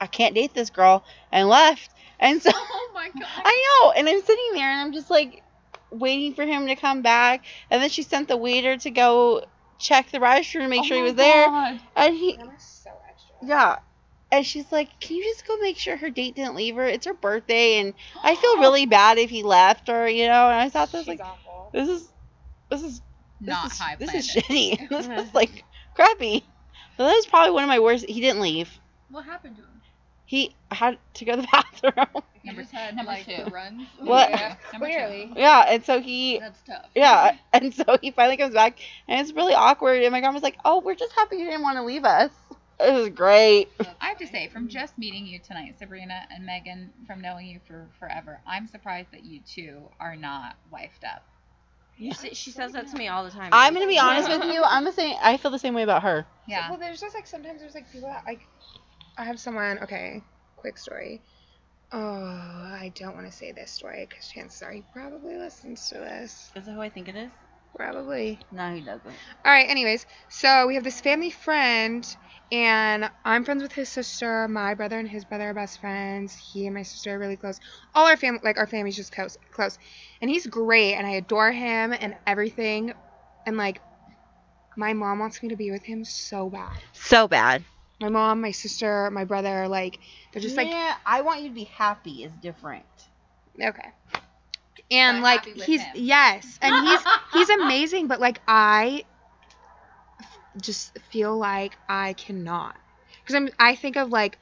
i can't date this girl and left. And so *laughs* Oh my *laughs* god. I know, and I'm sitting there and I'm just like waiting for him to come back, and then she sent the waiter to go check the restroom to make oh sure he was there, and he, Grandma's so extra. yeah, and she's like, "Can you just go make sure her date didn't leave her? It's her birthday, and I feel *gasps* really bad if he left her, you know." And I thought this She's like, awful. this is, this is, this Not is, high this is shitty. *laughs* this is *laughs* like crappy. But that was probably one of my worst. He didn't leave. What happened to him? He had to go to the *laughs* bathroom. He Number just had number like two. runs. What? Yeah, Number two. clearly. yeah, and so he That's tough. Yeah, and so he finally comes back, and it's really awkward. And my grandma's like, "Oh, we're just happy you didn't want to leave us." It is great. I have to say, from just meeting you tonight, Sabrina and Megan, from knowing you for forever, I'm surprised that you two are not wifed up. You see, she says that to me all the time. I'm gonna be honest with you. I'm the same. I feel the same way about her. Yeah. Well, there's just like sometimes there's like people that like. I have someone. Okay, quick story. Oh, I don't want to say this story because chances are he probably listens to this. Is that who I think it is? Probably. No, he doesn't. All right. Anyways, so we have this family friend, and I'm friends with his sister. My brother and his brother are best friends. He and my sister are really close. All our family, like our family's just close, close. And he's great, and I adore him and everything. And like, my mom wants me to be with him so bad. So bad. My mom, my sister, my brother, like, they're just like, yeah, I want you to be happy is different. okay. And But like he's him. yes, and he's he's amazing, but like I f- just feel like I cannot because I'm I think of like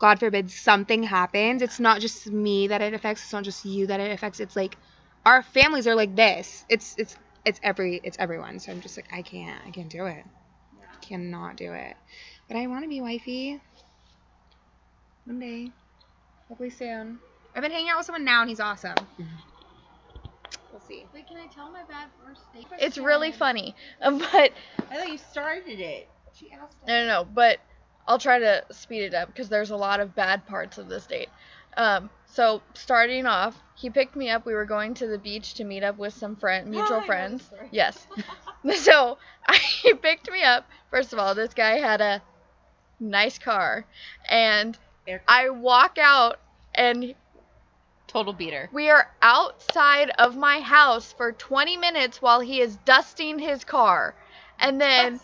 God forbid something happens. It's not just me that it affects. It's not just you that it affects. It's like our families are like this. It's it's it's every it's everyone. So I'm just like I can't I can't do it. Cannot do it. But I want to be wifey. One day, hopefully soon. I've been hanging out with someone now, and he's awesome. Mm-hmm. We'll see. Wait, can I tell my bad first date? It's really funny, um, *laughs* but I thought you started it. She asked. no, no, no. But I'll try to speed it up because there's a lot of bad parts of this date. Um, so starting off, he picked me up. We were going to the beach to meet up with some friend, *gasps* mutual friends. Yes. *laughs* *laughs* so he picked me up. First of all, this guy had a nice car, and I walk out and Total beater. we are outside of my house for 20 minutes while he is dusting his car. And then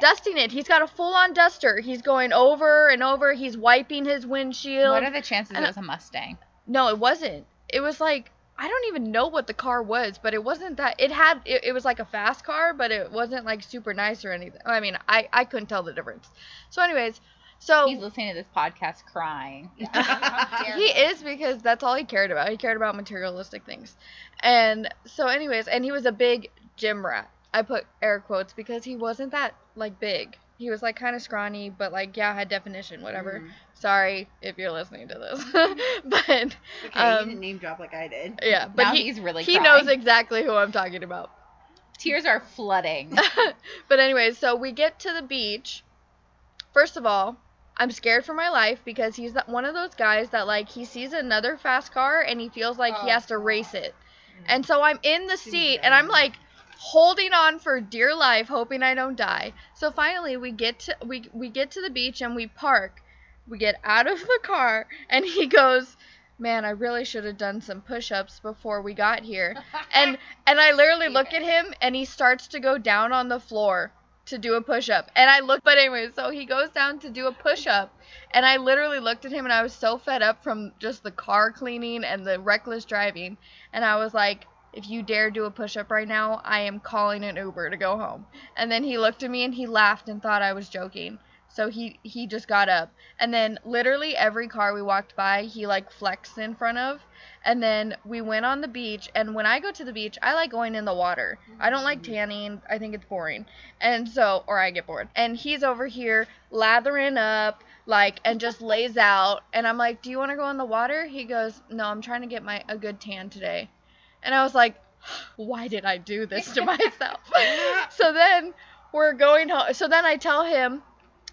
dusting it. He's got a full on duster. He's going over and over. He's wiping his windshield. What are the chances And it was a Mustang? no, it wasn't. It was like I don't even know what the car was, but it wasn't that. It had it, it was like a fast car, but it wasn't like super nice or anything. I mean, I I couldn't tell the difference. So, anyways, so He's listening to this podcast crying. *laughs* he is because that's all he cared about. He cared about materialistic things. And so anyways, and he was a big gym rat. I put air quotes because he wasn't that like big. He was like kind of scrawny, but like yeah, had definition, whatever. Mhm. Sorry if you're listening to this. *laughs* but Okay, um, you didn't name drop like I did. yeah, but now he he's really he crying. knows exactly who I'm talking about. Tears are flooding. *laughs* but anyways, so we get to the beach. First of all, I'm scared for my life because he's one of those guys that like he sees another fast car and he feels like he Oh, has to race it. And so I'm in the seat and I'm like holding on for dear life hoping I don't die. So finally we get to we we get to the beach and we park. We get out of the car and he *laughs* goes, "Man, I really should have done some push-ups before we got here." *laughs* and and I literally look at him and he starts to go down on the floor to do a push-up. And I look but anyway, so he goes down to do a push-up and I literally looked at him and I was so fed up from just the car cleaning and the reckless driving and I was like if you dare do a push-up right now, I am calling an Uber to go home. And then he looked at me and he laughed and thought I was joking. So he he just got up. And then literally every car we walked by, he like flexed in front of. And then we went on the beach and when I go to the beach, I like going in the water. I don't like mm-hmm. tanning. I think it's boring. And so or I get bored. And he's over here lathering up like and just *laughs* lays out and I'm like, "Do you want to go in the water?" He goes, "No, I'm trying to get my a good tan today." And I was like, why did I do this to *laughs* myself? *laughs* so then we're going home. So then I tell him,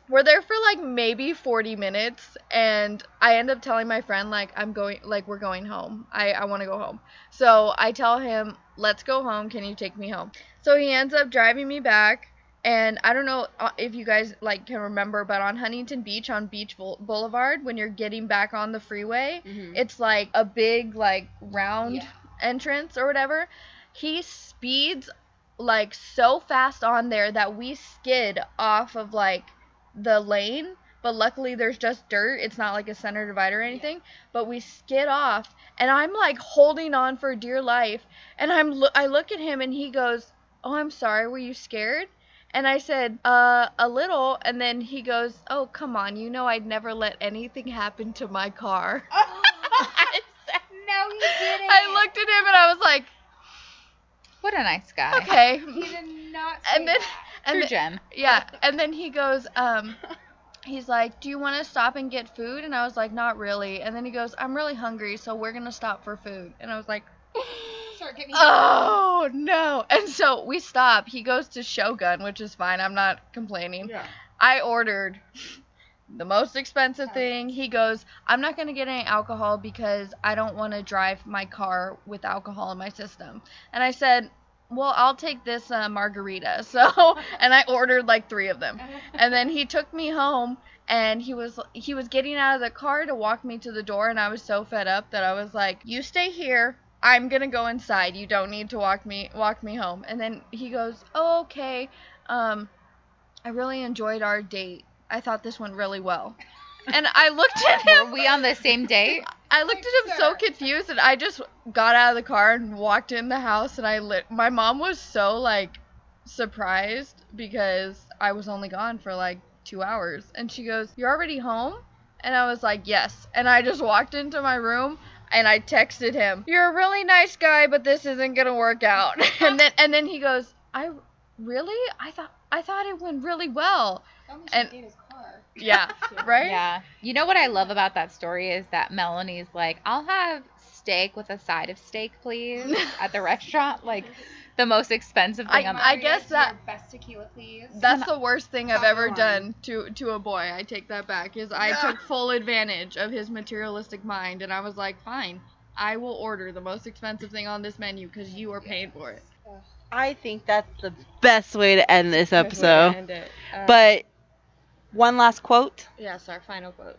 we're there for like maybe 40 minutes. And I end up telling my friend, like, I'm going, like, we're going home. I, I want to go home. So I tell him, let's go home. Can you take me home? So he ends up driving me back. And I don't know uh, if you guys like can remember, but on Huntington Beach on Beach Boulevard, when you're getting back on the freeway, Mhm. it's like a big like round Yeah. entrance or whatever. He speeds like so fast on there that we skid off of like the lane, but luckily there's just dirt. It's not like a center divider or anything, but we skid off and I'm like holding on for dear life and I'm lo- I look at him and he goes, "Oh, I'm sorry. Were you scared?" And I said, uh, a little. And then he goes, oh, come on. You know I'd never let anything happen to my car. *laughs* *laughs* I said- No, he didn't. I looked at him and I was like, what a nice guy. okay. He did not. And then, and True Jen. yeah. And then he goes, um, he's like, do you want to stop and get food? And I was like, not really. And then he goes, I'm really hungry, so we're going to stop for food. And I was like, *gasps* oh, no. And so we stop. He goes to Shogun, which is fine. I'm not complaining. Yeah. I ordered the most expensive thing. He goes, I'm not going to get any alcohol because I don't want to drive my car with alcohol in my system. And I said, well, I'll take this uh, margarita. *laughs* So, and I ordered like three of them. And then he took me home and he was he was getting out of the car to walk me to the door and I was so fed up that I was like, "You stay here. I'm going to go inside. You don't need to walk me walk me home." And then he goes, "Oh, okay. Um I really enjoyed our date. I thought this went really well." And I looked at him. Were we on the same date? I looked at him so confused, and I just got out of the car and walked in the house. And I lit. My mom was so like surprised because I was only gone for like two hours, and she goes, "You're already home?" And I was like, "Yes." And I just walked into my room and I texted him, "You're a really nice guy, but this isn't gonna work out." *laughs* and then and then he goes, "I really? I thought I thought it went really well." And yeah, *laughs* right? Yeah. You know what I love about that story is that Melanie's like, I'll have steak with a side of steak, please, *laughs* at the restaurant. Like, the most expensive thing I, on the menu. I guess that best tequila, please. that's the worst thing I've ever line. done to to a boy. I take that back. Is I took full advantage of his materialistic mind, and I was like, fine, I will order the most expensive thing on this menu because you are paying for it. I think that's the best way to end this Good way to episode. end it. Uh, But one last quote. yes, our final quote.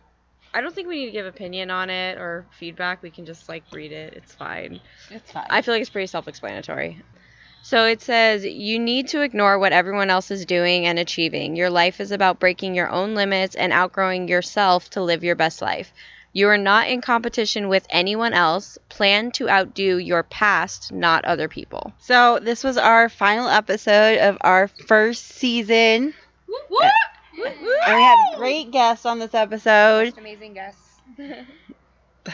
I don't think we need to give opinion on it or feedback. We can just like read it. It's fine. It's fine. I feel like it's pretty self-explanatory. So it says, you need to ignore what everyone else is doing and achieving. Your life is about breaking your own limits and outgrowing yourself to live your best life. You are not in competition with anyone else. Plan to outdo your past, not other people. So this was our final episode of our first season. And we had great guests on this episode. Amazing guests. *laughs*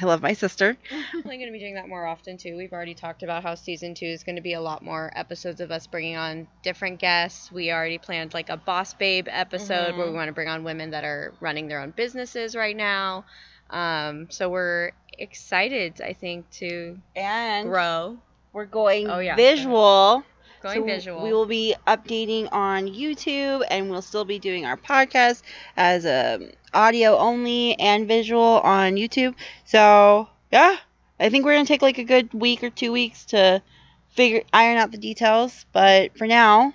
I love my sister. Definitely going to be doing that more often too. We've already talked about how season two is going to be a lot more episodes of us bringing on different guests. We already planned like a boss babe episode where we want to bring on women that are running their own businesses right now. Um, so we're excited, I think, to And grow. we're going Oh, yeah. visual. Going So visual. We will be updating on YouTube, and we'll still be doing our podcast as a audio only and visual on YouTube. So yeah, I think we're gonna take like a good week or two weeks to figure iron out the details. But for now,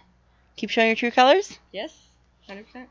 keep showing your true colors. Yes, 100%.